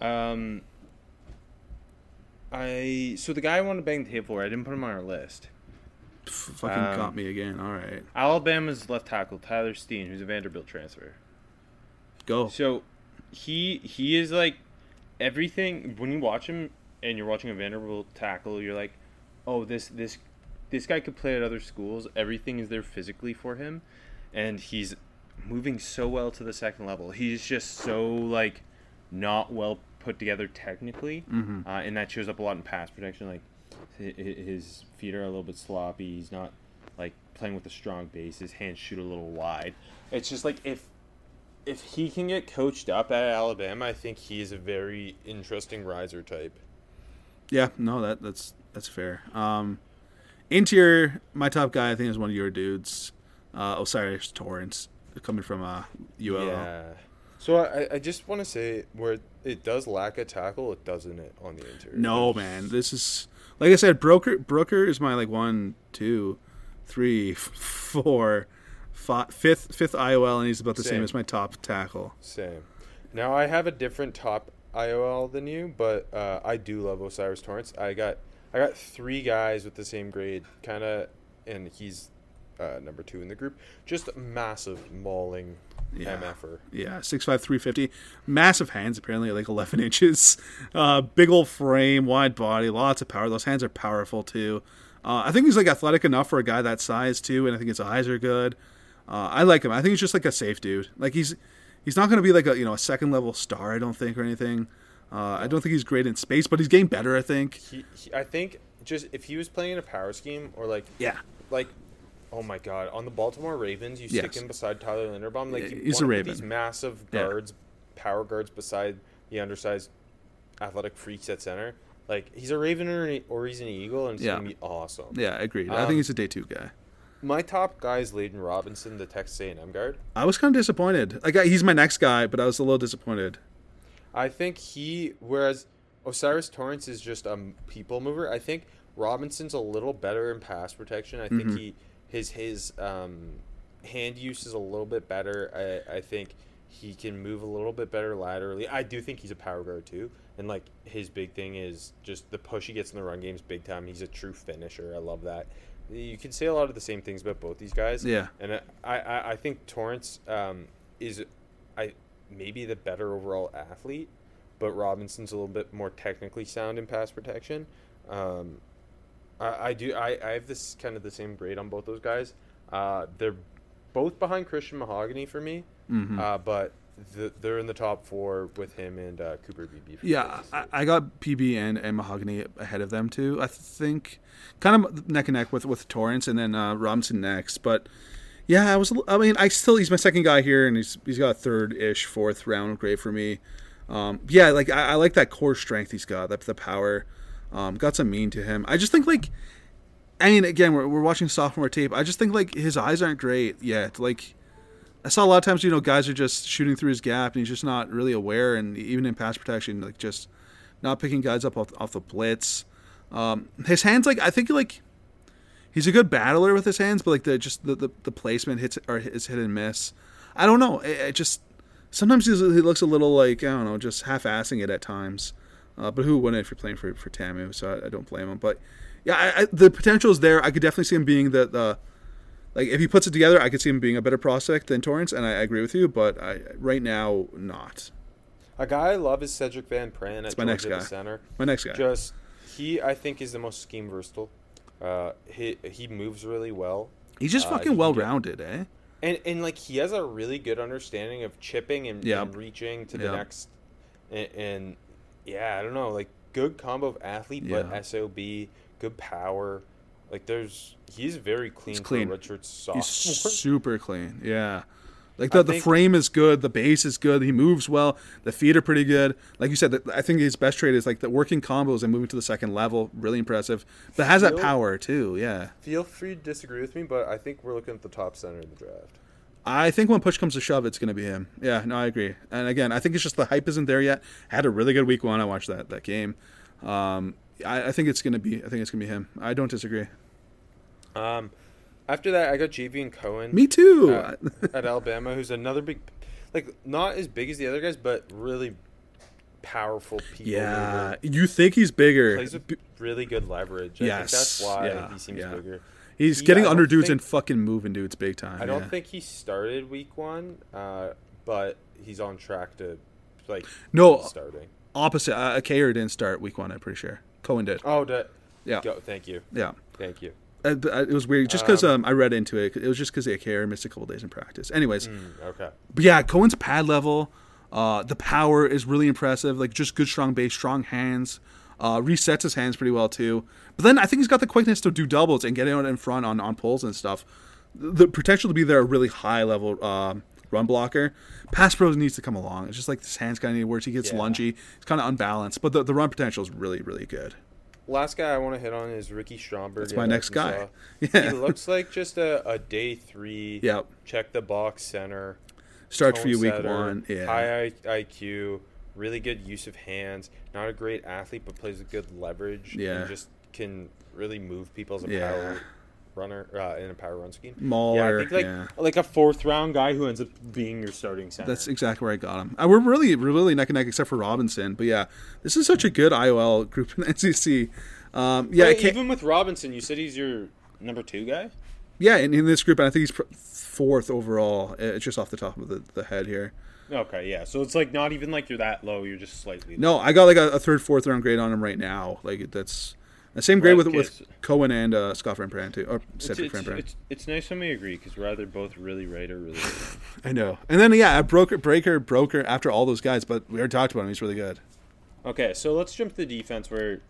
though. Um. I so the guy I wanted to bang the table for, I didn't put him on our list. Fucking Um, caught me again. All right, Alabama's left tackle Tyler Steen, who's a Vanderbilt transfer. go. So he he is like everything when you watch him and you're watching a Vanderbilt tackle, you're like, oh this this this guy could play at other schools. Everything is there physically for him, and he's moving so well to the second level. He's just so like not well put together technically, Mhm. uh, and that shows up a lot in pass protection. Like his feet are a little bit sloppy. He's not like playing with a strong base. His hands shoot a little wide. It's just like if if he can get coached up at Alabama, I think he's a very interesting riser type. Yeah, no, that that's that's fair. Um, interior, my top guy I think is one of your dudes, uh, O'Cyrus Torrence, coming from uh, ULL. Yeah. So I, I just want to say where it does lack a tackle, it doesn't it on the interior. No, man, this is like I said. Broeker Broeker is my like one, two, three, four, fi- fifth fifth IOL, and he's about the same, Same. as my top tackle. Same. Now I have a different top IOL than you, but uh, I do love O'Cyrus Torrence. I got I got three guys with the same grade, kind of, and he's uh, number two in the group. Just massive mauling Yeah. MFer. Yeah, six five three fifty, massive hands apparently like eleven inches, uh, big old frame, wide body, lots of power. Those hands are powerful too. Uh, I think he's like athletic enough for a guy that size too, and I think his eyes are good. Uh, I like him. I think he's just like a safe dude. Like he's he's not going to be like a you know a second level star. I don't think or anything. Uh, I don't think he's great in space, but he's getting better. I think. He, he, I think just if he was playing in a power scheme or like Yeah. like oh my god on the Baltimore Ravens you Yes. stick him beside Tyler Linderbaum like Yeah, you he's a Raven. these massive Yeah. guards power guards beside the undersized athletic freaks at center like he's a Raven or, or he's an Eagle and it's Yeah. gonna be awesome Yeah, agreed. I Um, think he's a day two guy. my top guy is Layden Robinson the Texas A&M guard I was kind of disappointed. Like he's my next guy, but I was a little disappointed. I think he, whereas O'Cyrus Torrence is just a people mover. I think Robinson's a little better in pass protection. I think Mhm. he his his um, hand use is a little bit better. I, I think he can move a little bit better laterally. I do think he's a power guard too, and like his big thing is just the push he gets in the run games big time. He's a true finisher. I love that. You can say a lot of the same things about both these guys. Yeah. and I I, I think Torrence um, is I maybe the better overall athlete, but Robinson's a little bit more technically sound in pass protection. Um, I, I do I, I have this kind of the same grade on both those guys. Uh, they're both behind Christian Mahogany for me, Mm-hmm. uh, but the, they're in the top four with him and uh, Cooper for Yeah, I, I got PB and, and Mahogany ahead of them too. I think kind of neck and neck with with Torrence and then uh, Robinson next. But yeah, I was. I mean, I still he's my second guy here, and he's he's got a third ish, fourth round grade for me. Um, yeah, like I, I like that core strength he's got, that the power. Um, got some mean to him. I just think like, I mean, again, we're we're watching sophomore tape. I just think like his eyes aren't great yet. Like. I saw a lot of times, you know, guys are just shooting through his gap, and he's just not really aware. And even in pass protection, like just not picking guys up off, off the blitz. Um, his hands, like I think, like he's a good battler with his hands, but like the just the, the, the placement hits or is hit and miss. I don't know. It, it just sometimes he looks a little like I don't know, just half-assing it at times. Uh, but who wouldn't if you're playing for for Tamu? So I, I don't blame him. But yeah, I, I, the potential is there. I could definitely see him being the the like if he puts it together, I could see him being a better prospect than Torrence, and I, agree with you. But I right now not. A guy I love is Cedric Van Pran at my next guy. center. My next guy. Just he, I think, is the most scheme versatile. Uh, he he moves really well, He's just uh, fucking well rounded, eh? and and like he has a really good understanding of chipping and, Yeah. and reaching to the Yeah. next. And, and yeah, I don't know, like good combo of athlete, Yeah. but sob, good power. Like there's he's very clean, He's clean. redshirt sophomore. He's super clean. Yeah. Like the, the frame is good, the base is good, he moves well, the feet are pretty good. Like you said, the, I think his best trait is like the working combos and moving to the second level, really impressive. But has that power too, yeah. Feel free to disagree with me, but I think we're looking at the top center in the draft. I think when push comes to shove, it's going to be him. Yeah, no, I agree. And again, I think it's just the hype isn't there yet. Had a really good week one. I watched that that game. Um, I, I think it's going to be. I think it's going to be him. I don't disagree. Um, after that, I got Javion Cohen. Me too. uh, at Alabama, who's another big, like not as big as the other guys, but really powerful people. yeah, you think he's bigger? plays with really good leverage. I Yes, think that's why yeah, he seems yeah. bigger. He's He- getting under dudes think- and fucking moving dudes big time. I don't yeah. think he started week one, uh, but he's on track to like No. starting. opposite. Uh, Kayer didn't start week one. I'm pretty sure Cohen did. Oh, that, Yeah. Go, thank you, Yeah. thank you. Uh, uh, it was weird just because Um, um, I read into it. It was just because Kayer missed a couple days in practice. Anyways, Mm, okay. But yeah, Cohen's pad level, uh, the power is really impressive. Like just good strong base, strong hands. Uh, resets his hands pretty well too. But then I think he's got the quickness to do doubles and get out in front on, on pulls and stuff. The potential to be there a really high level um, run blocker. Pass pros needs to come along. It's just like his hands kind of need worse. He gets Yeah. lungy. It's kind of unbalanced. But the, the run potential is really really good. Last guy I want to hit on is Ricky Stromberg. That's my next guy. Yeah. He looks like just a, a day three. Yep. Check the box center. Starts for you week setter, one. Yeah. High IQ, really good use of hands. Not a great athlete, but plays with good leverage. Yeah. And just can really move people as a Yeah. power runner uh, in a power run scheme. Mauler, yeah, I think like yeah. like a fourth round guy who ends up being your starting center. That's exactly where I got him. Uh, we're really, we're really neck and neck except for Robinson. But yeah, this is such a good IOL group in the NCC. Um, yeah, Wait, even with Robinson, you said he's your number two guy. yeah, in, in this group, and I think he's pr- fourth overall. It's just off the top of the, the head here. Okay, yeah. So it's like not even like you're that low. You're just slightly. No, I got like a, a third, fourth round grade on him right now. Like that's the same grade Right, with with Cohen and uh, Scott Van too, or It's, Cedric it's, Pran. it's, it's nice when we agree because we're either both really right or really wrong. I know. And then yeah, I broker, breaker, broker after all those guys, but we already talked about him. He's really good. Okay, so let's jump to the defense where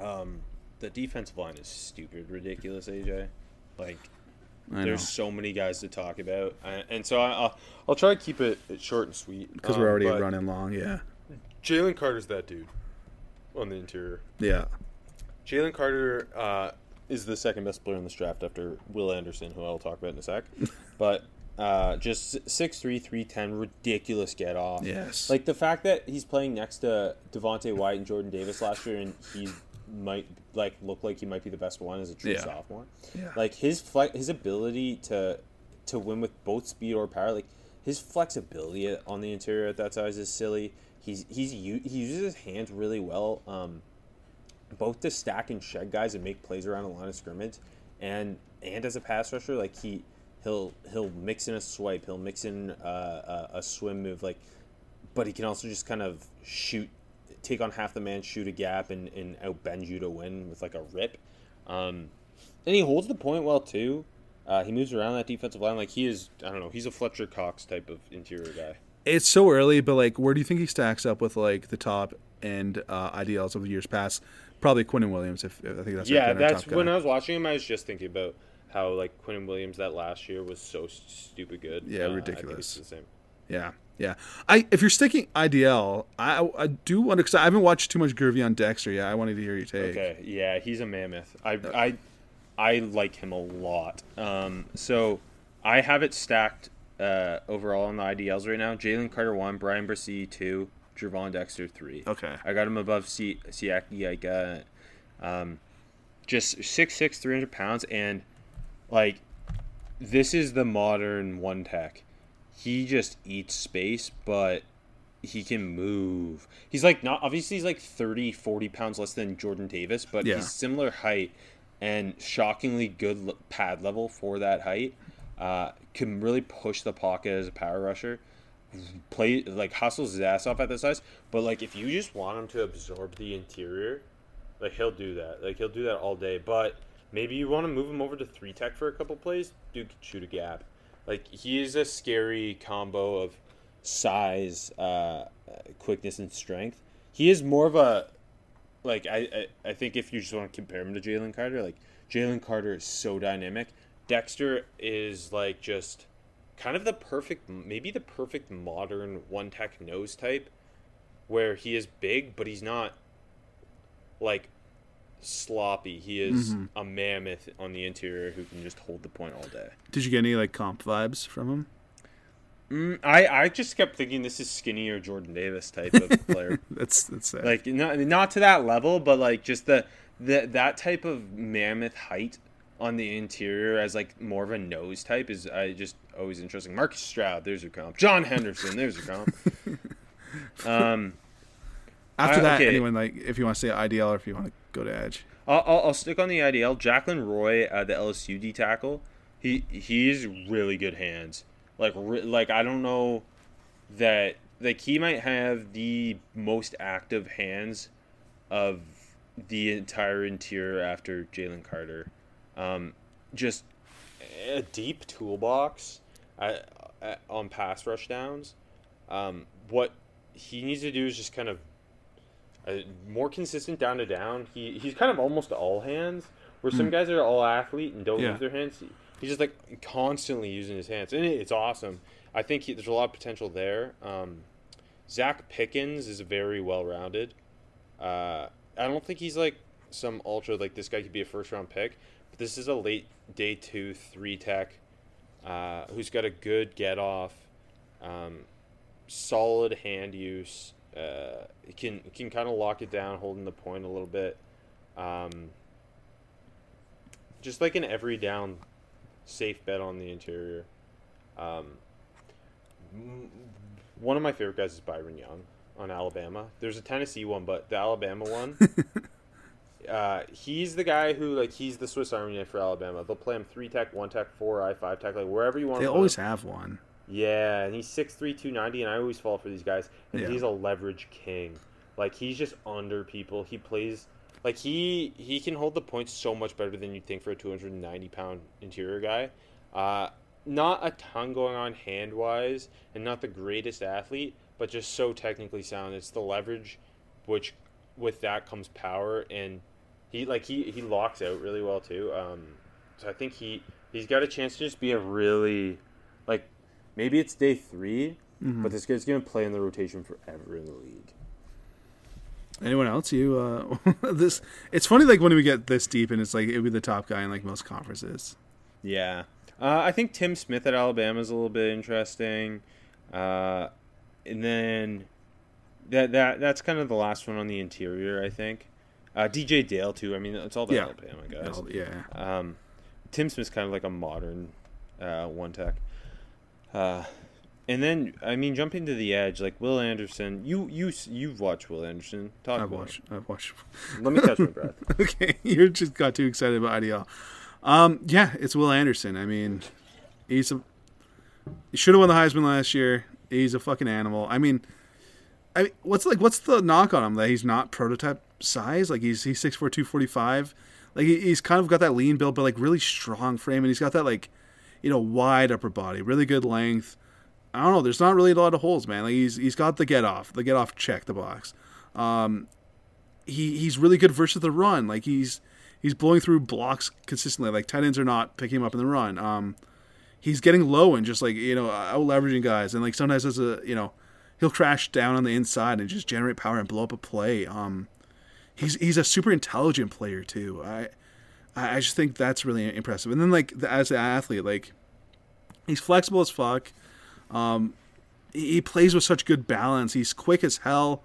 um, the defensive line is stupid, ridiculous, AJ. Like, I know there's so many guys to talk about. And, and so I, I'll, I'll try to keep it, it short and sweet. because Um, we're already running long. Yeah, Jalen Carter's that dude on the interior. yeah. Jalen Carter uh, is the second best player in this draft after Will Anderson, who I'll talk about in a sec. but uh, just 6'3", 310, ridiculous get off. Yes. Like the fact that he's playing next to Devonte Wyatt and Jordan Davis last year, and he might like look like he might be the best one as a true Yeah. sophomore. Yeah. Like his fle- his ability to to win with both speed or power, like his flexibility on the interior at that size is silly. He's he's he uses his hands really well. Um, both to stack and shed guys and make plays around the line of scrimmage, and and as a pass rusher, like he he'll he'll mix in a swipe, he'll mix in uh, a, a swim move, like, but he can also just kind of shoot, take on half the man, shoot a gap, and and outbend you to win with like a rip, um, and he holds the point well too. Uh, he moves around that defensive line like he is. I don't know. He's a Fletcher Cox type of interior guy. It's so early, but like, where do you think he stacks up with like the top end uh, IDLs of the years past? Probably Quinnen Williams. If, if I think that's yeah, that's top guy. when I was watching him. I was just thinking about how like Quinn Williams that last year was so stupid good. Yeah, Uh, ridiculous. the same. Yeah, yeah. I if you're sticking IDL, I I do want to because I haven't watched too much Gervon Dexter yet. I wanted to hear your take. Okay, yeah, he's a mammoth. I I I like him a lot. Um, so I have it stacked uh, overall on the IDLs right now. Jalen Carter one, Bryan Bresee two, Gervon Dexter three. Okay. I got him above C Siaki. I got um, just six six, three hundred pounds, and like this is the modern one tech. He just eats space, but he can move. He's like not obviously he's like 30, 40 pounds less than Jordan Davis, but Yeah. he's similar height and shockingly good pad level for that height. Uh, can really push the pocket as a power rusher. Play like hustles his ass off at the size, but like if you just want him to absorb the interior, like he'll do that. Like he'll do that all day. But maybe you want to move him over to three tech for a couple plays. Dude could shoot a gap. Like he is a scary combo of size, uh, quickness, and strength. He is more of a like I, I I think if you just want to compare him to Jalen Carter, like Jalen Carter is so dynamic. Dexter is like just kind of the perfect, maybe the perfect modern one tech nose type, where he is big, but he's not like sloppy. He is a mammoth on the interior who can just hold the point all day. Did you get any like comp vibes from him? Mm, I I just kept thinking this is skinny or Jordan Davis type of player. That's that's sad. like not not to that level, but like just the the that type of mammoth height on the interior as like more of a nose type is I just always interesting. Marcus Stroud, there's your comp. John Henderson, there's your comp. Um, After I- that, okay. anyone like if you want to say IDL or if you want to go to Edge. I'll, I'll, I'll stick on the IDL. Jaquelin Roy, uh, the LSU D tackle, he he's really good hands. Like re- like I don't know that like he might have the most active hands of the entire interior after Jalen Carter. Um, just a deep toolbox uh, uh, on pass rush downs. Um, what he needs to do is just kind of uh, more consistent down to down. He he's kind of almost all hands. Where some guys are all athlete and don't Yeah. use their hands. He's just like constantly using his hands, and it- it's awesome. I think he, there's a lot of potential there. Um, Zacch Pickens is very well rounded. Uh, I don't think he's like some ultra like this guy could be a first round pick, but this is a late day two three tech uh, who's got a good get off, um, solid hand use. Uh, he can can kind of lock it down, holding the point a little bit. Um, just like an every down safe bet on the interior. Um, one of my favorite guys is Byron Young on Alabama. There's a Tennessee one, but the Alabama one, uh, he's the guy who like he's the Swiss Army knife for Alabama. They'll play him three tech, one tech, four I, five tech, like wherever you want. To. They always have one. Yeah, and he's 6'3", 290, and I always fall for these guys. And Yeah. he's a leverage king. Like he's just under people. He plays like he he can hold the points so much better than you'd think for a two hundred and ninety pound interior guy. Uh, not a ton going on hand wise, and not the greatest athlete, but just so technically sound. It's the leverage, which with that comes power, and he like he he locks out really well too. Um, so I think he he's got a chance to just be a really maybe it's day 3 but this guy's gonna play in the rotation forever in the league. Anyone else? You uh, this? It's funny like when we get this deep and it's like it'd be the top guy in like most conferences. Yeah, uh, I think Tim Smith at Alabama is a little bit interesting, uh, and then that that that's kind of the last one on the interior. I think uh, DJ Dale too. I mean, it's all the Yeah. Alabama guys. Yeah. Um, Tim Smith's kind of like a modern uh, one tech. Uh, and then I mean, jumping to the edge, like Will Anderson. You you you've watched Will Anderson. Talk I've about watched. I've watched. Let me catch my breath. okay, you just got too excited about IDL. Um, yeah, it's Will Anderson. I mean, he's a he should have won the Heisman last year. He's a fucking animal. I mean, I mean, what's like what's the knock on him that he's not prototype size? Like he's he's six four two forty five. like he, he's kind of got that lean build, but like really strong frame, and he's got that like, you know, wide upper body, really good length. I don't know. There's not really a lot of holes, man. Like he's he's got the get off, the get off check the box. Um, he he's really good versus the run. Like he's he's blowing through blocks consistently. Like tight ends are not picking him up in the run. Um, he's getting low and just like you know out leveraging guys, and like sometimes as a you know he'll crash down on the inside and just generate power and blow up a play. Um, he's he's a super intelligent player too. I I just think that's really impressive. And then like as an athlete, like he's flexible as fuck. Um, he, he plays with such good balance. He's quick as hell.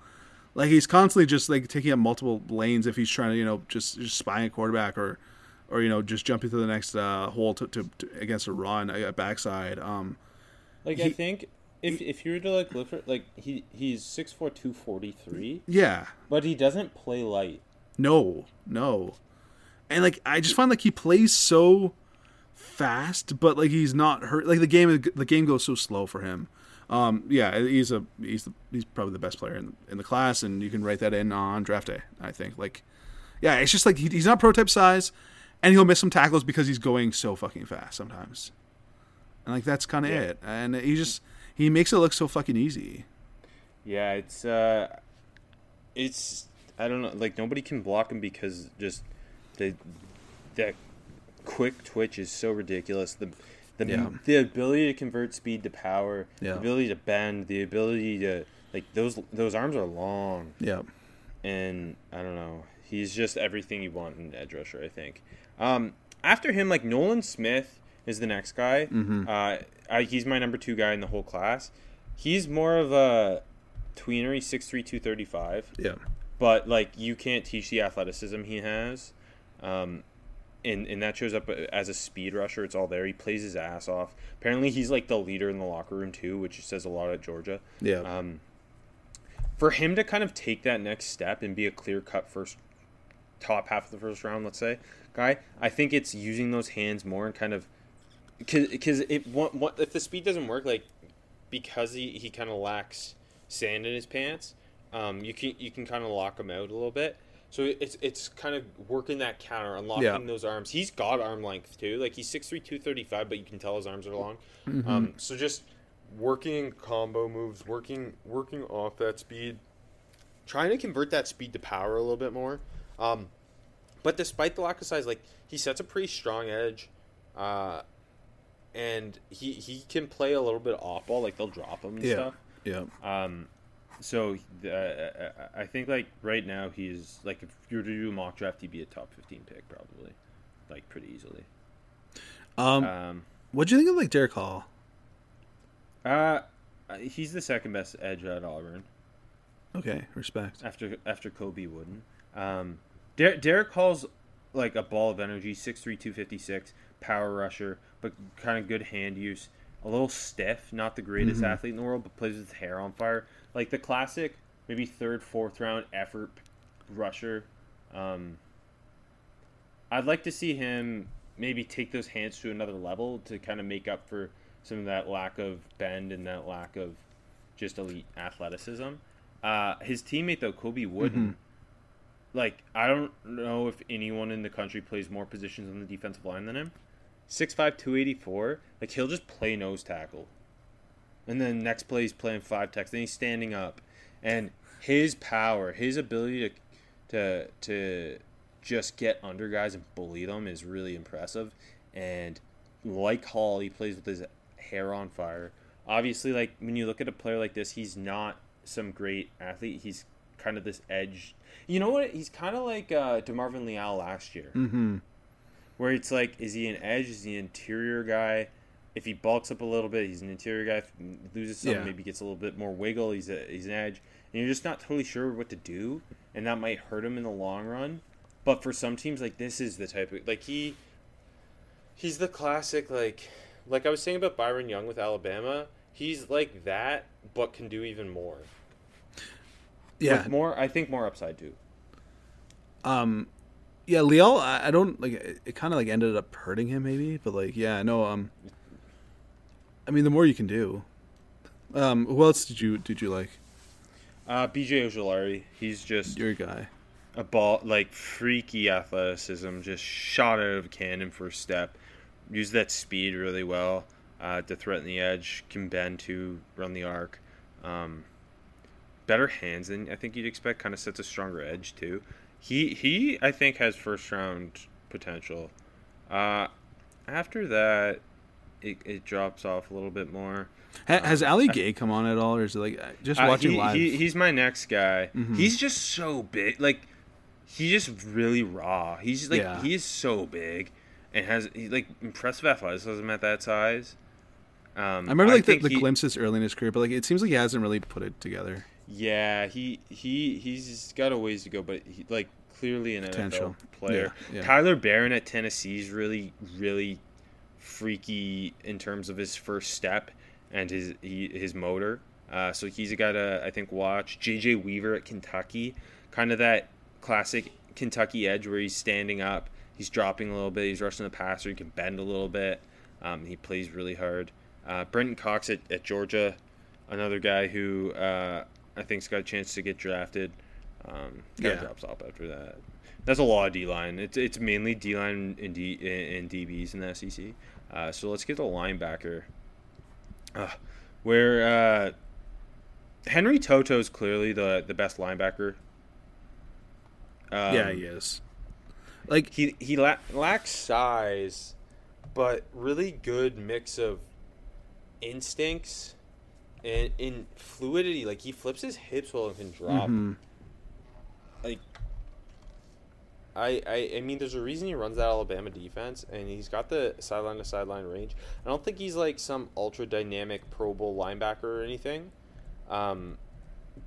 Like he's constantly just like taking up multiple lanes if he's trying to you know just just spying a quarterback or or you know just jumping to the next uh, hole to, to, to against a run a backside. Um, Like He- I think if if you were to like look for like he he's six four two forty three, yeah, but he doesn't play light. No, no. And like I just find like he plays so fast, but like he's not hurt. Like the game, the game goes so slow for him. Um, yeah, he's a he's the, he's probably the best player in in the class, and you can write that in on draft day. I think like, yeah, it's just like he, he's not prototype size, and he'll miss some tackles because he's going so fucking fast sometimes. And like that's kind of Yeah. it. And he just he makes it look so fucking easy. Yeah, it's uh, it's I don't know. Like nobody can block him because just the that quick twitch is so ridiculous. The the Yeah. the ability to convert speed to power, Yeah. the ability to bend, the ability to like those those arms are long, Yeah. and I don't know. He's just everything you want in edge rusher. I think. Um, after him, like Nolan Smith is the next guy. Mm-hmm. Uh, I, he's my number two guy in the whole class. He's more of a tweener. He's 6'3", 235. Yeah. But like you can't teach the athleticism he has. Um, and, and that shows up as a speed rusher. It's all there. He plays his ass off. Apparently, he's like the leader in the locker room too, which says a lot at Georgia. Yeah. Um, for him to kind of take that next step and be a clear cut first top half of the first round, let's say, guy, I think it's using those hands more and kind of because it what, what if the speed doesn't work like because he, he kind of lacks sand in his pants, um, you can you can kind of lock him out a little bit. So it's it's kind of working that counter, unlocking Yeah. those arms. He's got arm length too. Like he's 6'3", 235, but you can tell his arms are long. Um, so just working combo moves, working working off that speed, trying to convert that speed to power a little bit more. Um, but despite the lack of size, like he sets a pretty strong edge, uh, and he he can play a little bit off ball. Like they'll drop him and Yeah. stuff. Yeah. Um, so uh, I think like right now he's like if you were to do a mock draft, he'd be a top fifteen pick probably, like pretty easily. Um, Um, what do you think of like Derick Hall? uh, he's the second best edge at Auburn Okay, respect. after after Colby Wooden. Um, Der- Derick Hall's like a ball of energy, 6'3", 256, power rusher, but kind of good hand use. A little stiff, not the greatest Mhm. athlete in the world, but plays with hair on fire. Like the classic, maybe third, fourth round effort rusher. Um, I'd like to see him maybe take those hands to another level to kind of make up for some of that lack of bend and that lack of just elite athleticism. Uh, his teammate though, Colby Wooden, like I don't know if anyone in the country plays more positions on the defensive line than him. 6'5", 284. Like he'll just play nose tackle, and then next play he's playing five techs. Then he's standing up, and his power, his ability to to to just get under guys and bully them is really impressive. And like Hall, he plays with his hair on fire. Obviously, like when you look at a player like this, he's not some great athlete. He's kind of this edge. You know what? He's kind of like uh, Demarvin Leal last year, Mm-hmm. where it's like, is he an edge? Is he an interior guy? If he bulks up a little bit, he's an interior guy. If he loses some, Yeah. maybe gets a little bit more wiggle. He's a he's an edge, and you're just not totally sure what to do, and that might hurt him in the long run. But for some teams, like this is the type of like he he's the classic like like I was saying about Byron Young with Alabama. He's like that, but can do even more. Yeah. With more. I think more upside too. Um, yeah, Leal. I, I don't like. It, it kind of like ended up hurting him, maybe. But like, yeah, no. Um, I mean, the more you can do. Um, who else did you did you like? Uh, BJ Ojulari, he's just Your guy. a ball like freaky athleticism, just shot out of a cannon for a step. Use that speed really well uh, to threaten the edge. Can bend to run the arc. Um, better hands than I think you'd expect. Kind of sets a stronger edge too. He he I think has first round potential. Uh, after that, it, it drops off a little bit more. Ha- has Ali Gaye come on at all, or is it like uh, just Uh, watching he, live? He, he's my next guy. Mhm. He's just so big. Like he's just really raw. He's just, like Yeah. he is so big and has he, like impressive athleticism at that size. Um, I remember like the, the he- glimpses early in his career, but like it seems like he hasn't really put it together. Yeah, he he he's got a ways to go, but he, like clearly an Potential. NFL player. Yeah, yeah. Tyler Baron at Tennessee is really really freaky in terms of his first step and his he, his motor. Uh, so he's a guy to I think watch. JJ Weaver at Kentucky, kind of that classic Kentucky edge where he's standing up, he's dropping a little bit, he's rushing the passer, he can bend a little bit. Um, he plays really hard. Uh, Brenton Cox at, at Georgia, another guy who uh, I think's got a chance to get drafted. Um, kind Yeah. of drops off after that. That's a lot of D line. It's it's mainly D line and D and DBs in the SEC. Uh, so let's get the linebacker. Uh, where uh, Henry To'oTo'o is clearly the the best linebacker. Um, yeah, he is. Like he he la- lacks size, but really good mix of instincts and in fluidity. Like he flips his hips well and can drop. mhm. Like I, I I mean, there's a reason he runs that Alabama defense, and he's got the sideline to sideline range. I don't think he's like some ultra dynamic Pro Bowl linebacker or anything. Um,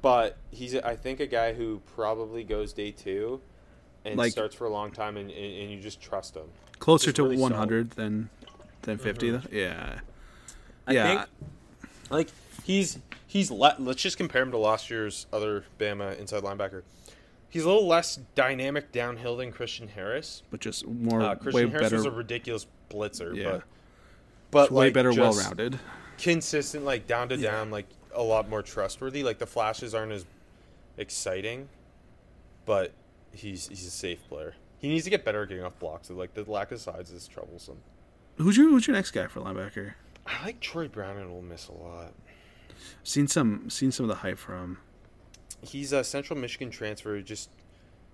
but he's I think a guy who probably goes day two, and Like- starts for a long time, and, and, and you just trust him. closer Just to really 100 than than 50 Mhm. though. Yeah. I yeah. think like he's he's le- let's just compare him to last year's other Bama inside linebacker. He's a little less dynamic downhill than Christian Harris. but just more Uh, Christian Harris better was a ridiculous blitzer, Yeah. but but way like, better well rounded. consistent, like down to down, like a lot more trustworthy. Like the flashes aren't as exciting, but he's he's a safe player. He needs to get better at getting off blocks. Like the lack of size is troublesome. Who's your who's your next guy for linebacker? I like Troy Brown and Ole Miss a lot. Seen some seen some of the hype from. He's a Central Michigan transfer. Just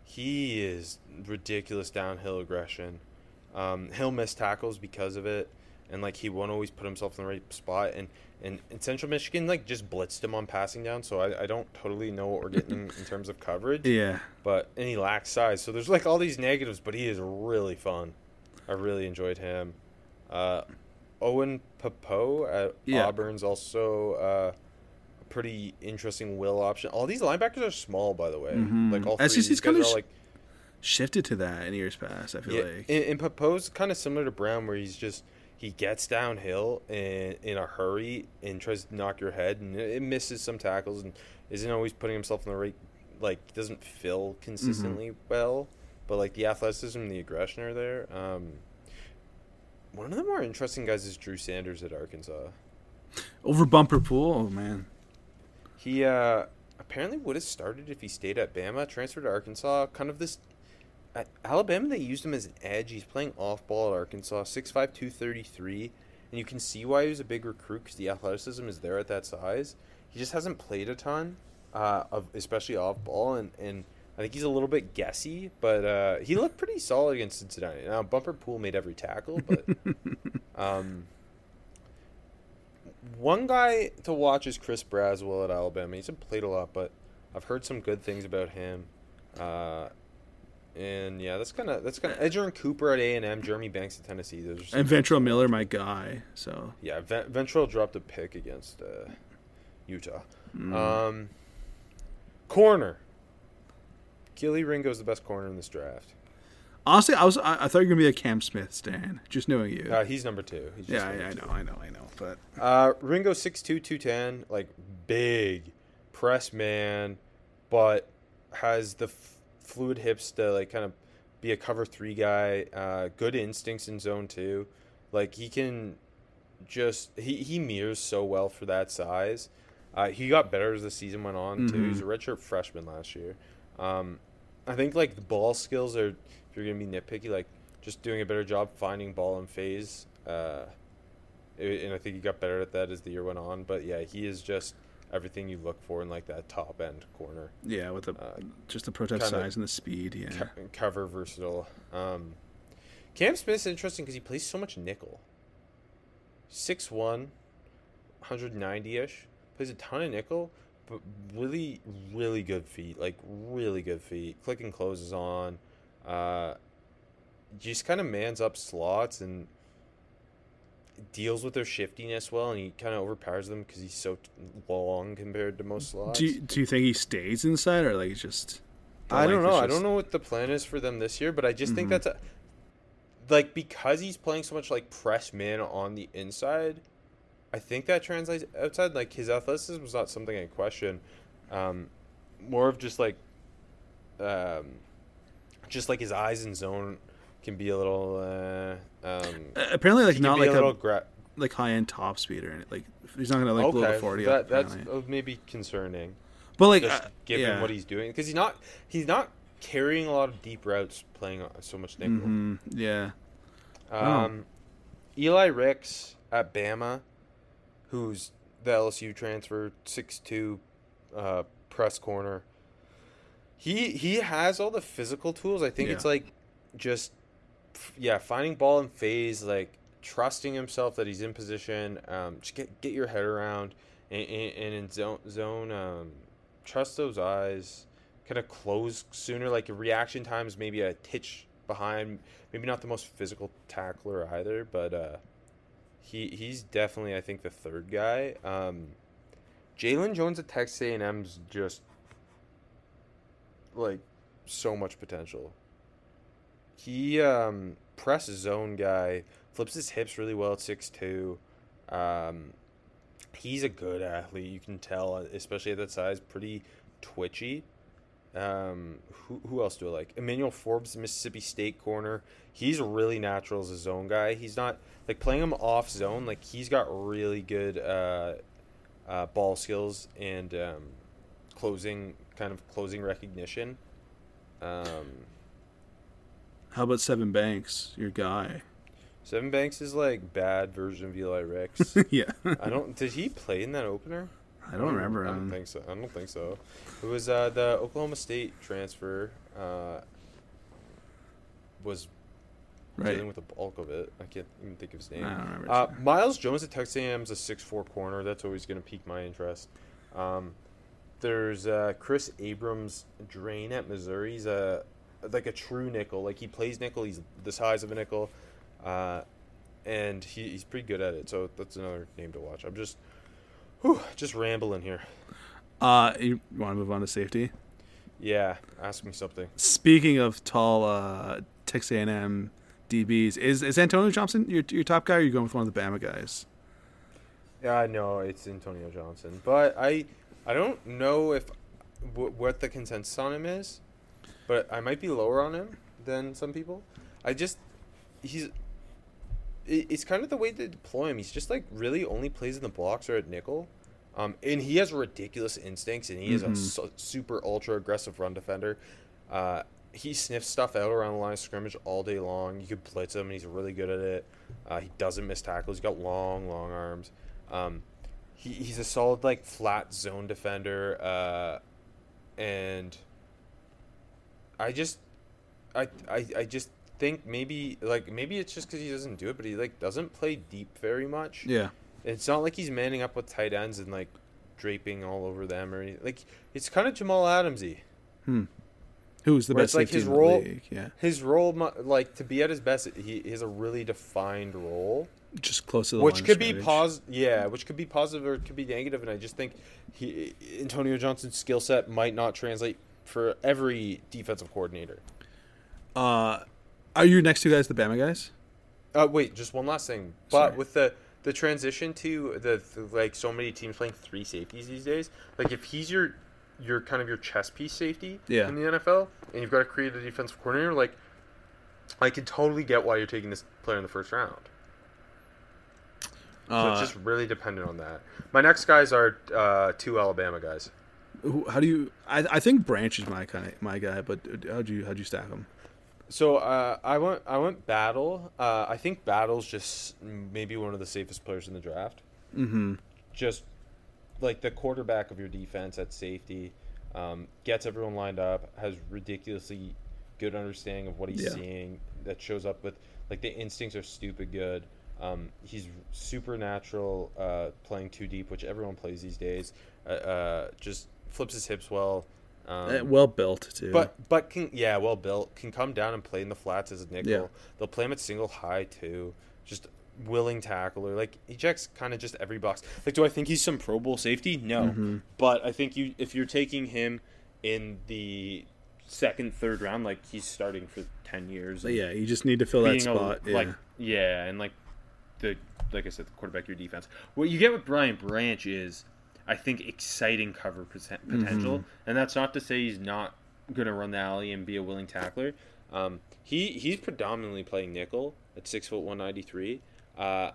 he is ridiculous downhill aggression. Um, he'll miss tackles because of it, and like he won't always put himself in the right spot. And and, and Central Michigan like just blitzed him on passing down, so I, I don't totally know what we're getting in terms of coverage. Yeah. But and he lacks size, so there's like all these negatives, but he is really fun. I really enjoyed him. Uh, Owen Pappoe at Yeah. Auburn's also uh, pretty interesting will option. All these linebackers are small, by the way. Mhm. Like all three. SEC's These guys kinda are sh- like Shifted to that in years past. I feel yeah, like. and, and Pappoe's kind of similar to Brown, where he's just he gets downhill in in a hurry and tries to knock your head, and it, it misses some tackles and isn't always putting himself in the right like doesn't fill consistently Mm-hmm. well. But like the athleticism and the aggression are there. Um, one of the more interesting guys is Drew Sanders at Arkansas. Over Bumper Pool. Oh man. He uh, apparently would have started if he stayed at Bama, transferred to Arkansas. Kind of this. At Alabama, they used him as an edge. He's playing off ball at Arkansas, 6'5", 233. And you can see why he was a big recruit because the athleticism is there at that size. He just hasn't played a ton, uh, of especially off ball. And, and I think he's a little bit guessy, but uh, he looked pretty solid against Cincinnati. Now, Bumper Pool made every tackle, but um, one guy to watch is Chris Braswell at Alabama. He's played a lot, but I've heard some good things about him. Uh, and yeah, that's kind of that's kind of Edgerrin Cooper at A and M, Jeremy Banks at Tennessee. Those And Ventrell Miller, my guy. So. yeah, Ven- Ventrell dropped a pick against uh, Utah. mm. Um, corner. Kelee Ringo's the best corner in this draft. Honestly, I was I, I thought you were gonna be a Cam Smith stan. Just knowing you. Uh, he's number two. He's just yeah, number I, I know, I know, I know. But Uh, Ringo 6'2", 210, like big press man, but has the f- fluid hips to like kind of be a cover three guy. Uh, good instincts in zone two, like he can just he he mirrors so well for that size. Uh, he got better as the season went on too. Mhm. He's a redshirt freshman last year. Um, I think like the ball skills are, if you're gonna be nitpicky, like just doing a better job finding ball and phase. Uh, and I think he got better at that as the year went on. But yeah, he is just everything you look for in like that top end corner. Yeah, with the Uh, just the kinda size and the speed. Yeah. Co- cover versatile. Um, Cam Smith's interesting because he plays so much nickel. 6'1", 190 ish. Plays a ton of nickel, but really, really good feet. Like really good feet. Click and closes on. Uh, just kind of mans up slots and deals with their shiftiness well, and he kind of overpowers them because he's so t- long compared to most slots. Do you, do you think he stays inside or like he's just? I don't know. I don't know what the plan is for them this year, but I just think Mhm. that's a, like because he's playing so much like press man on the inside. I think that translates outside. Like his athleticism was not something I question. Um, more of just like, um, just like his eyes in zone can be a little. Uh, um, apparently, like not like a a, gra- like high end top speed or like he's not gonna like blow the forty that, up. that's maybe concerning. but like just uh, given yeah. what he's doing because he's not he's not carrying a lot of deep routes playing so much nickel. Mhm, yeah. Um, Eli Ricks at Bama, who's the LSU transfer, six two, uh, press corner. He he has all the physical tools. I think it's like just yeah, finding ball in phase, like trusting himself that he's in position. Um, just get get your head around and, and, and in zone zone. Um, trust those eyes. Kind of close sooner. Like reaction times, maybe a titch behind. Maybe not the most physical tackler either, but uh, he he's definitely I think the third guy. Um, Jaylon Jones at Texas A&M's just like so much potential. He um, press zone guy, flips his hips really well at six two. Um, he's a good athlete. You can tell, especially at that size, pretty twitchy. Um, who who else do I like? Emmanuel Forbes, Mississippi State corner. He's really natural as a zone guy. He's not like playing him off zone. Like he's got really good uh, uh, ball skills and um, closing kind of closing recognition. Um, How about Sevyn Banks, your guy? Sevyn Banks is like bad version of Eli Ricks. yeah. I don't. Did he play in that opener? I don't remember I don't him. think so. I don't think so. It was uh, the Oklahoma State transfer. Uh, was Right. dealing with the bulk of it. I can't even think of his name. I don't remember. Uh, Myles Jones at Texas A&M is a six four corner. That's always going to pique my interest. Um, there's uh, Chris Abrams Drain at Missouri. He's a like a true nickel. Like he plays nickel. He's the size of a nickel, uh, and he, he's pretty good at it. So that's another name to watch. I'm just, whew, just rambling here. uh, you want to move on to safety? Yeah, ask me something. Speaking of tall uh, Texas A&M DBs, is is Antonio Johnson your your top guy? or Are you going with one of the Bama guys? Yeah, I know it's Antonio Johnson, but I I don't know if w- what the consensus on him is, but I might be lower on him than some people. I just he's it's kind of the way they deploy him. He's just like really only plays in the blocks or at nickel. Um, and he has ridiculous instincts, and he is a Mhm. su- super ultra aggressive run defender. Uh, he sniffs stuff out around the line of scrimmage all day long. You could blitz him, and he's really good at it. Uh, he doesn't miss tackles. He's got long, long arms. Um, he, he's a solid like flat zone defender, uh, and I just, I, I, I just think maybe like maybe it's just because he doesn't do it, but he like doesn't play deep very much. Yeah. It's not like he's manning up with tight ends and like draping all over them or anything. Like it's kind of Jamal Adamsy. Who's the Where best it's like his role-? Yeah. His role, like to be at his best, he, has a really defined role. Just close to the which line of could be scrimmage. pos yeah which could be positive or it could be negative and i just think he antonio johnson's skill set might not translate for every defensive coordinator Uh, are your next two guys the Bama guys? uh wait just one last thing but Sorry. with the the transition to the, the like so many teams playing three safeties these days like if he's your your kind of your chess piece safety Yeah. in the nfl and you've got to create a defensive coordinator like i can totally get why you're taking this player in the first round So Uh, it's just really dependent on that. My next guys are uh, two Alabama guys. Who, how do you? I, I think Branch is my kind of my guy, but how do you how'd you stack him? So uh, I went I went battle. Uh, I think battle's just maybe one of the safest players in the draft. Mm-hmm. Just like the quarterback of your defense at safety, um, gets everyone lined up, has ridiculously good understanding of what he's Yeah. seeing. That shows up with like the instincts are stupid good. Um, he's supernatural uh, playing too deep, which everyone plays these days. Uh, uh, just flips his hips well. Um, Uh, well built too. but but can yeah, well built. Can come down and play in the flats as a nickel. Yeah. They'll play him at single high too. Just willing tackler. Like he checks kind of just every box. Like, do I think he's some Pro Bowl safety? No. Mm-hmm. But I think you if you're taking him in the second, third round, like he's starting for ten years. Yeah, you just need to fill that being a- spot. yeah. Like yeah, and like the like I said, the quarterback your defense. What you get with Brian Branch is, I think, exciting cover poten- potential, Mm-hmm. and that's not to say he's not going to run the alley and be a willing tackler. Um, he he's predominantly playing nickel at six foot one ninety three. Uh,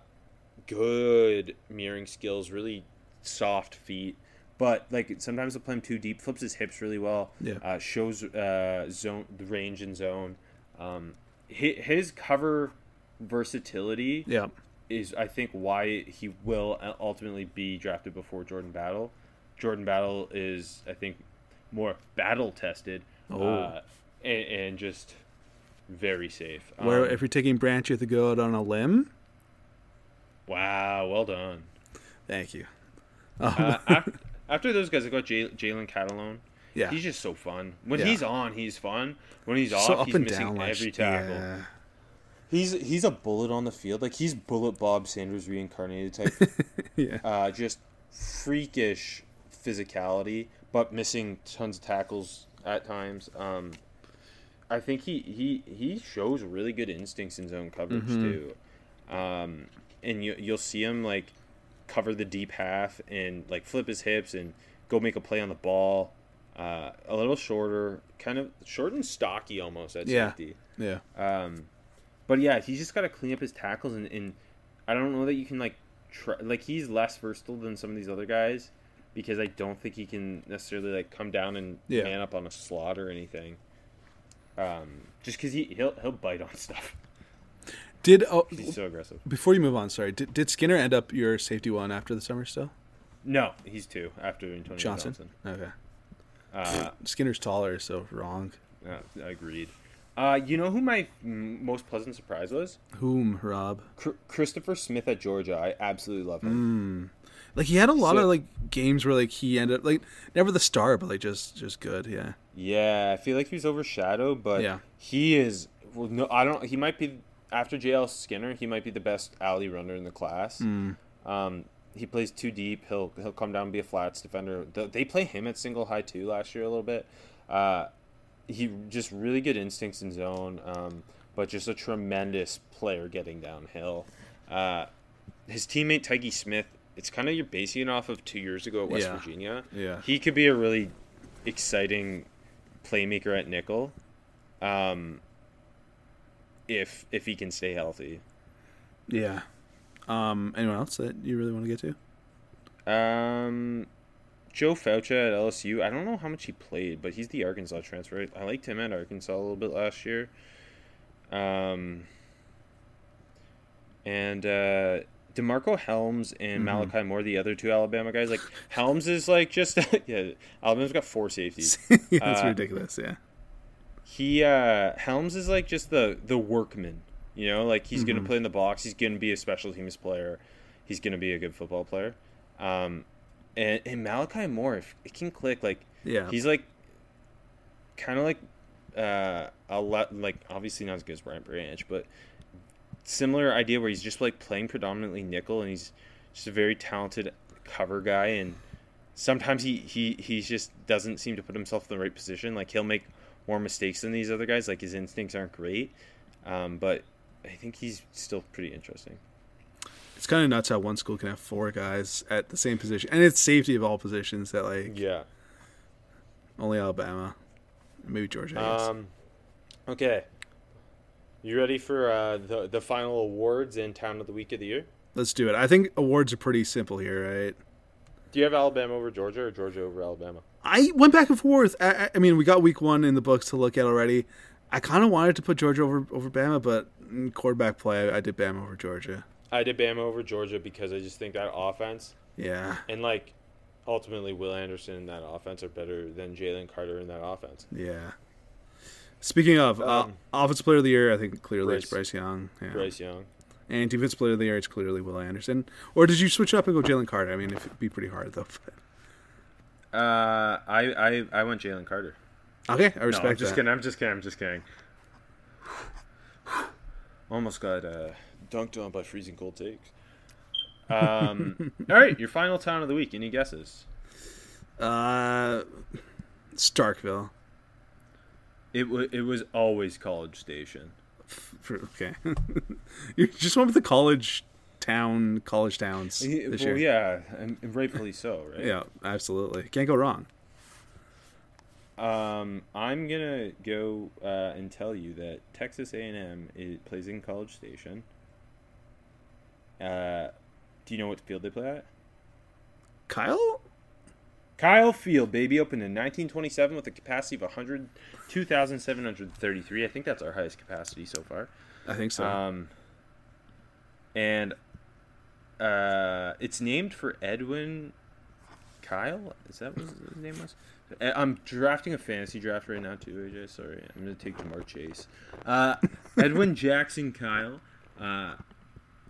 good mirroring skills, really soft feet. But like sometimes they'll play him too deep, flips his hips really well. Yeah. Uh, shows uh, zone the range and zone. Um, his, his cover versatility yeah. Is I think why he will ultimately be drafted before Jordan Battle. Jordan Battle is I think more battle tested Oh. uh, and, and just very safe. Where Um, if you're taking Branch, you have to go out on a limb. wow, well done. Thank you. Uh, after, after those guys, I got Jalen Catalon. Yeah. He's just so fun. When Yeah. he's on, he's fun. When he's off, so up he's missing down. every tackle. Yeah. He's he's a bullet on the field. Like he's bullet Bob Sanders reincarnated type. Yeah. uh, just freakish physicality, but missing tons of tackles at times. Um, I think he, he he shows really good instincts in zone coverage too, um, and you you'll see him like cover the deep half and like flip his hips and go make a play on the ball. Uh, a little shorter, kind of short and stocky almost at Yeah. safety. Yeah. Um, but yeah, he's just got to clean up his tackles, and, and I don't know that you can like try, like he's less versatile than some of these other guys because I don't think he can necessarily like come down and Yeah. man up on a slot or anything. Um, just because he he'll he'll bite on stuff. Did oh, He's so aggressive. before you move on, sorry. Did, did Skinner end up your safety one after the summer still? No, he's two after Antonio Johnson. Johnson. Okay. Uh, Skinner's taller, so wrong. uh, agreed. Uh, you know who my mm, most pleasant surprise was? Whom, Rob? Cr- Christopher Smith at Georgia. I absolutely love him. Like he had a lot So- of like games where like he ended up like never the star, but like just just good. Yeah. Yeah, I feel like he's overshadowed, but Yeah. he is. Well, no, I don't. He might be after JL Skinner. He might be the best alley runner in the class. Hmm. Um, he plays too deep. He'll he'll come down and be a flats defender. Th- They play him at single high too last year a little bit. Uh, he just really good instincts in zone, um, but just a tremendous player getting downhill. Uh, his teammate Tykee Smith. It's kind of you're basing it off of two years ago at West Yeah. Virginia. Yeah. He could be a really exciting playmaker at nickel, um, if if he can stay healthy. Yeah. Um. Anyone else that you really want to get to? Um, Joe Foucha at LSU. I don't know how much he played, but he's the Arkansas transfer. I liked him at Arkansas a little bit last year. Um, and uh, DeMarcco Hellams and Malachi Moore, the other two Alabama guys. Like Hellams is like just yeah. Alabama's got four safeties. That's Uh, ridiculous. Yeah. he uh Hellams is like just the the workman. You know, like he's gonna play in the box. He's gonna be a special teams player. He's gonna be a good football player. Um, and, and Malachi Moore, if it can click, like Yeah. he's like kind of like uh a lot like obviously not as good as Brian Branch, but similar idea where he's just like playing predominantly nickel and he's just a very talented cover guy and sometimes he he he just doesn't seem to put himself in the right position. Like he'll make more mistakes than these other guys. Like his instincts aren't great, um, but I think he's still pretty interesting. It's kind of nuts how one school can have four guys at the same position, and it's safety of all positions that like Yeah. only Alabama, maybe Georgia. I. Um. Okay. You ready for uh, the the final awards and town of the week of the year? Let's do it. I think awards are pretty simple here, right? Do you have Alabama over Georgia or Georgia over Alabama? I went back and forth. I, I- I mean, we got week one in the books to look at already. I kind of wanted to put Georgia over over Bama, but in quarterback play, I did Bama over Georgia. I did Bama over Georgia because I just think that offense Yeah, and like ultimately Will Anderson and that offense are better than Jalen Carter in that offense. yeah. Speaking of uh, Um, offensive player of the year, I think clearly it's Bryce. Bryce Young. Yeah. Bryce Young. And defensive player of the year, it's clearly Will Anderson. Or did you switch up and go Jalen Carter? I mean, it'd be pretty hard though. Uh, I I, I went Jalen Carter. Okay, I No, respect I'm just that. kidding. I'm just kidding. I'm just kidding. Almost got uh, dunked on by freezing cold takes. Um, all right, your final town of the week. Any guesses? Uh, Starkville. It w- it was always College Station. Okay, you just went with the college town, college towns this well, year. yeah, and, and rightfully so, right? Yeah, absolutely. Can't go wrong. Um, I'm gonna go uh, and tell you that Texas A&M it plays in College Station. Uh, do you know what field they play at? Kyle? Kyle Field, baby, opened in 1927 with a capacity of 100, 2,733. I think that's our highest capacity so far. I think so. Um, and uh, it's named for Edwin Kyle. Is that what his name was? I'm drafting a fantasy draft right now too, AJ. Sorry, I'm gonna take Ja'Marr Chase. Uh, Edwin Jackson Kyle. Uh,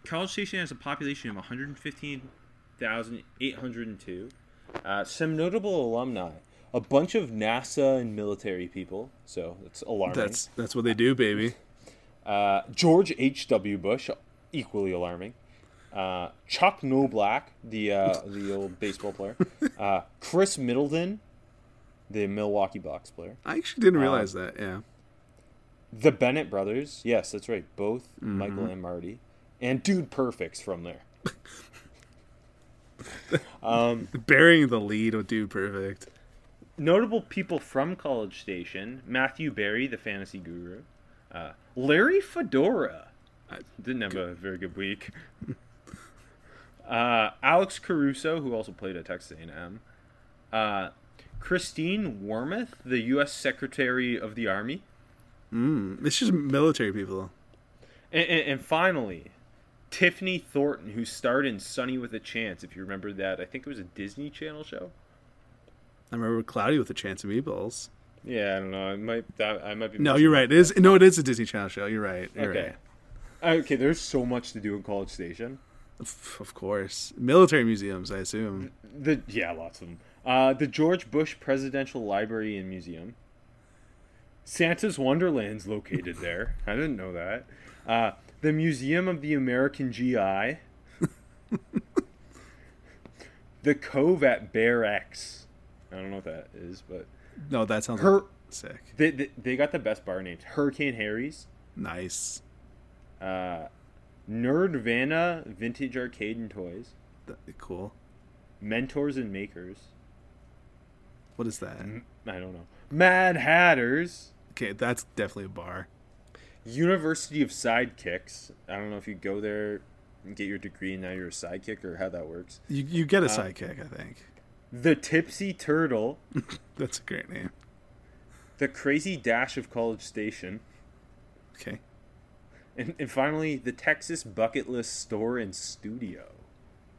College Station has a population of 115,802. Uh, some notable alumni. A bunch of NASA and military people, so that's alarming. that's that's what they do, baby. Uh, George H.W. Bush, equally alarming. Uh, Chuck Knoblauch, the uh, the old baseball player. Uh, Khris Middleton, the Milwaukee Bucks player. I actually didn't realize that. Yeah. The Bennett brothers. Yes, that's right. Both Michael and Marty. And Dude Perfect's from there. um, Burying the lead with Dude Perfect. Notable people from College Station Matthew Berry, the fantasy guru. Uh, Larry Fedora. Didn't have a very good week. uh, Alex Caruso, who also played at Texas A&M. Uh, Christine Wormuth, the U.S. Secretary of the Army. Mm, it's just military people. And, and, and finally, Tiffany Thornton, who starred in Sunny with a Chance, if you remember that. I think it was a Disney Channel show. I remember Cloudy with a Chance of Meatballs. Yeah, I don't know. I might that I might be. No, you're right. It is no, it is a Disney Channel show. You're right. You're Okay. Okay, there's so much to do in College Station. Of course, military museums. I assume. The yeah, lots of them. Uh, the George Bush Presidential Library and Museum. Santa's Wonderland's located there. I didn't know that. Uh, the Museum of the American GI. the Cove at Bear X. I don't know what that is, but No, that sounds Her- like sick. they, they, they got the best bar names. Hurricane Harry's. Nice. Uh, Nerdvana Vintage Arcade and Toys. That- cool. Mentors and Makers. What is that? I don't know. Mad Hatters. Okay, that's definitely a bar. University of Sidekicks. I don't know if you go there and get your degree and now you're a sidekick or how that works. You you get a sidekick, I think. The Tipsy Turtle. That's a great name. The Crazy Dash of College Station. Okay. And, and finally, the Texas Bucket List Store and Studio.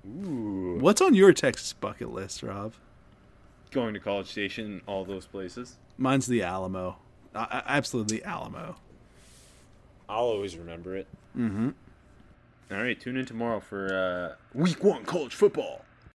Ooh. What's on your Texas bucket list, Rob? Going to College Station, and all those places. Mine's the Alamo. Uh, absolutely Alamo. I'll always remember it. Mm-hmm. All right, tune in tomorrow for uh, Week One college football.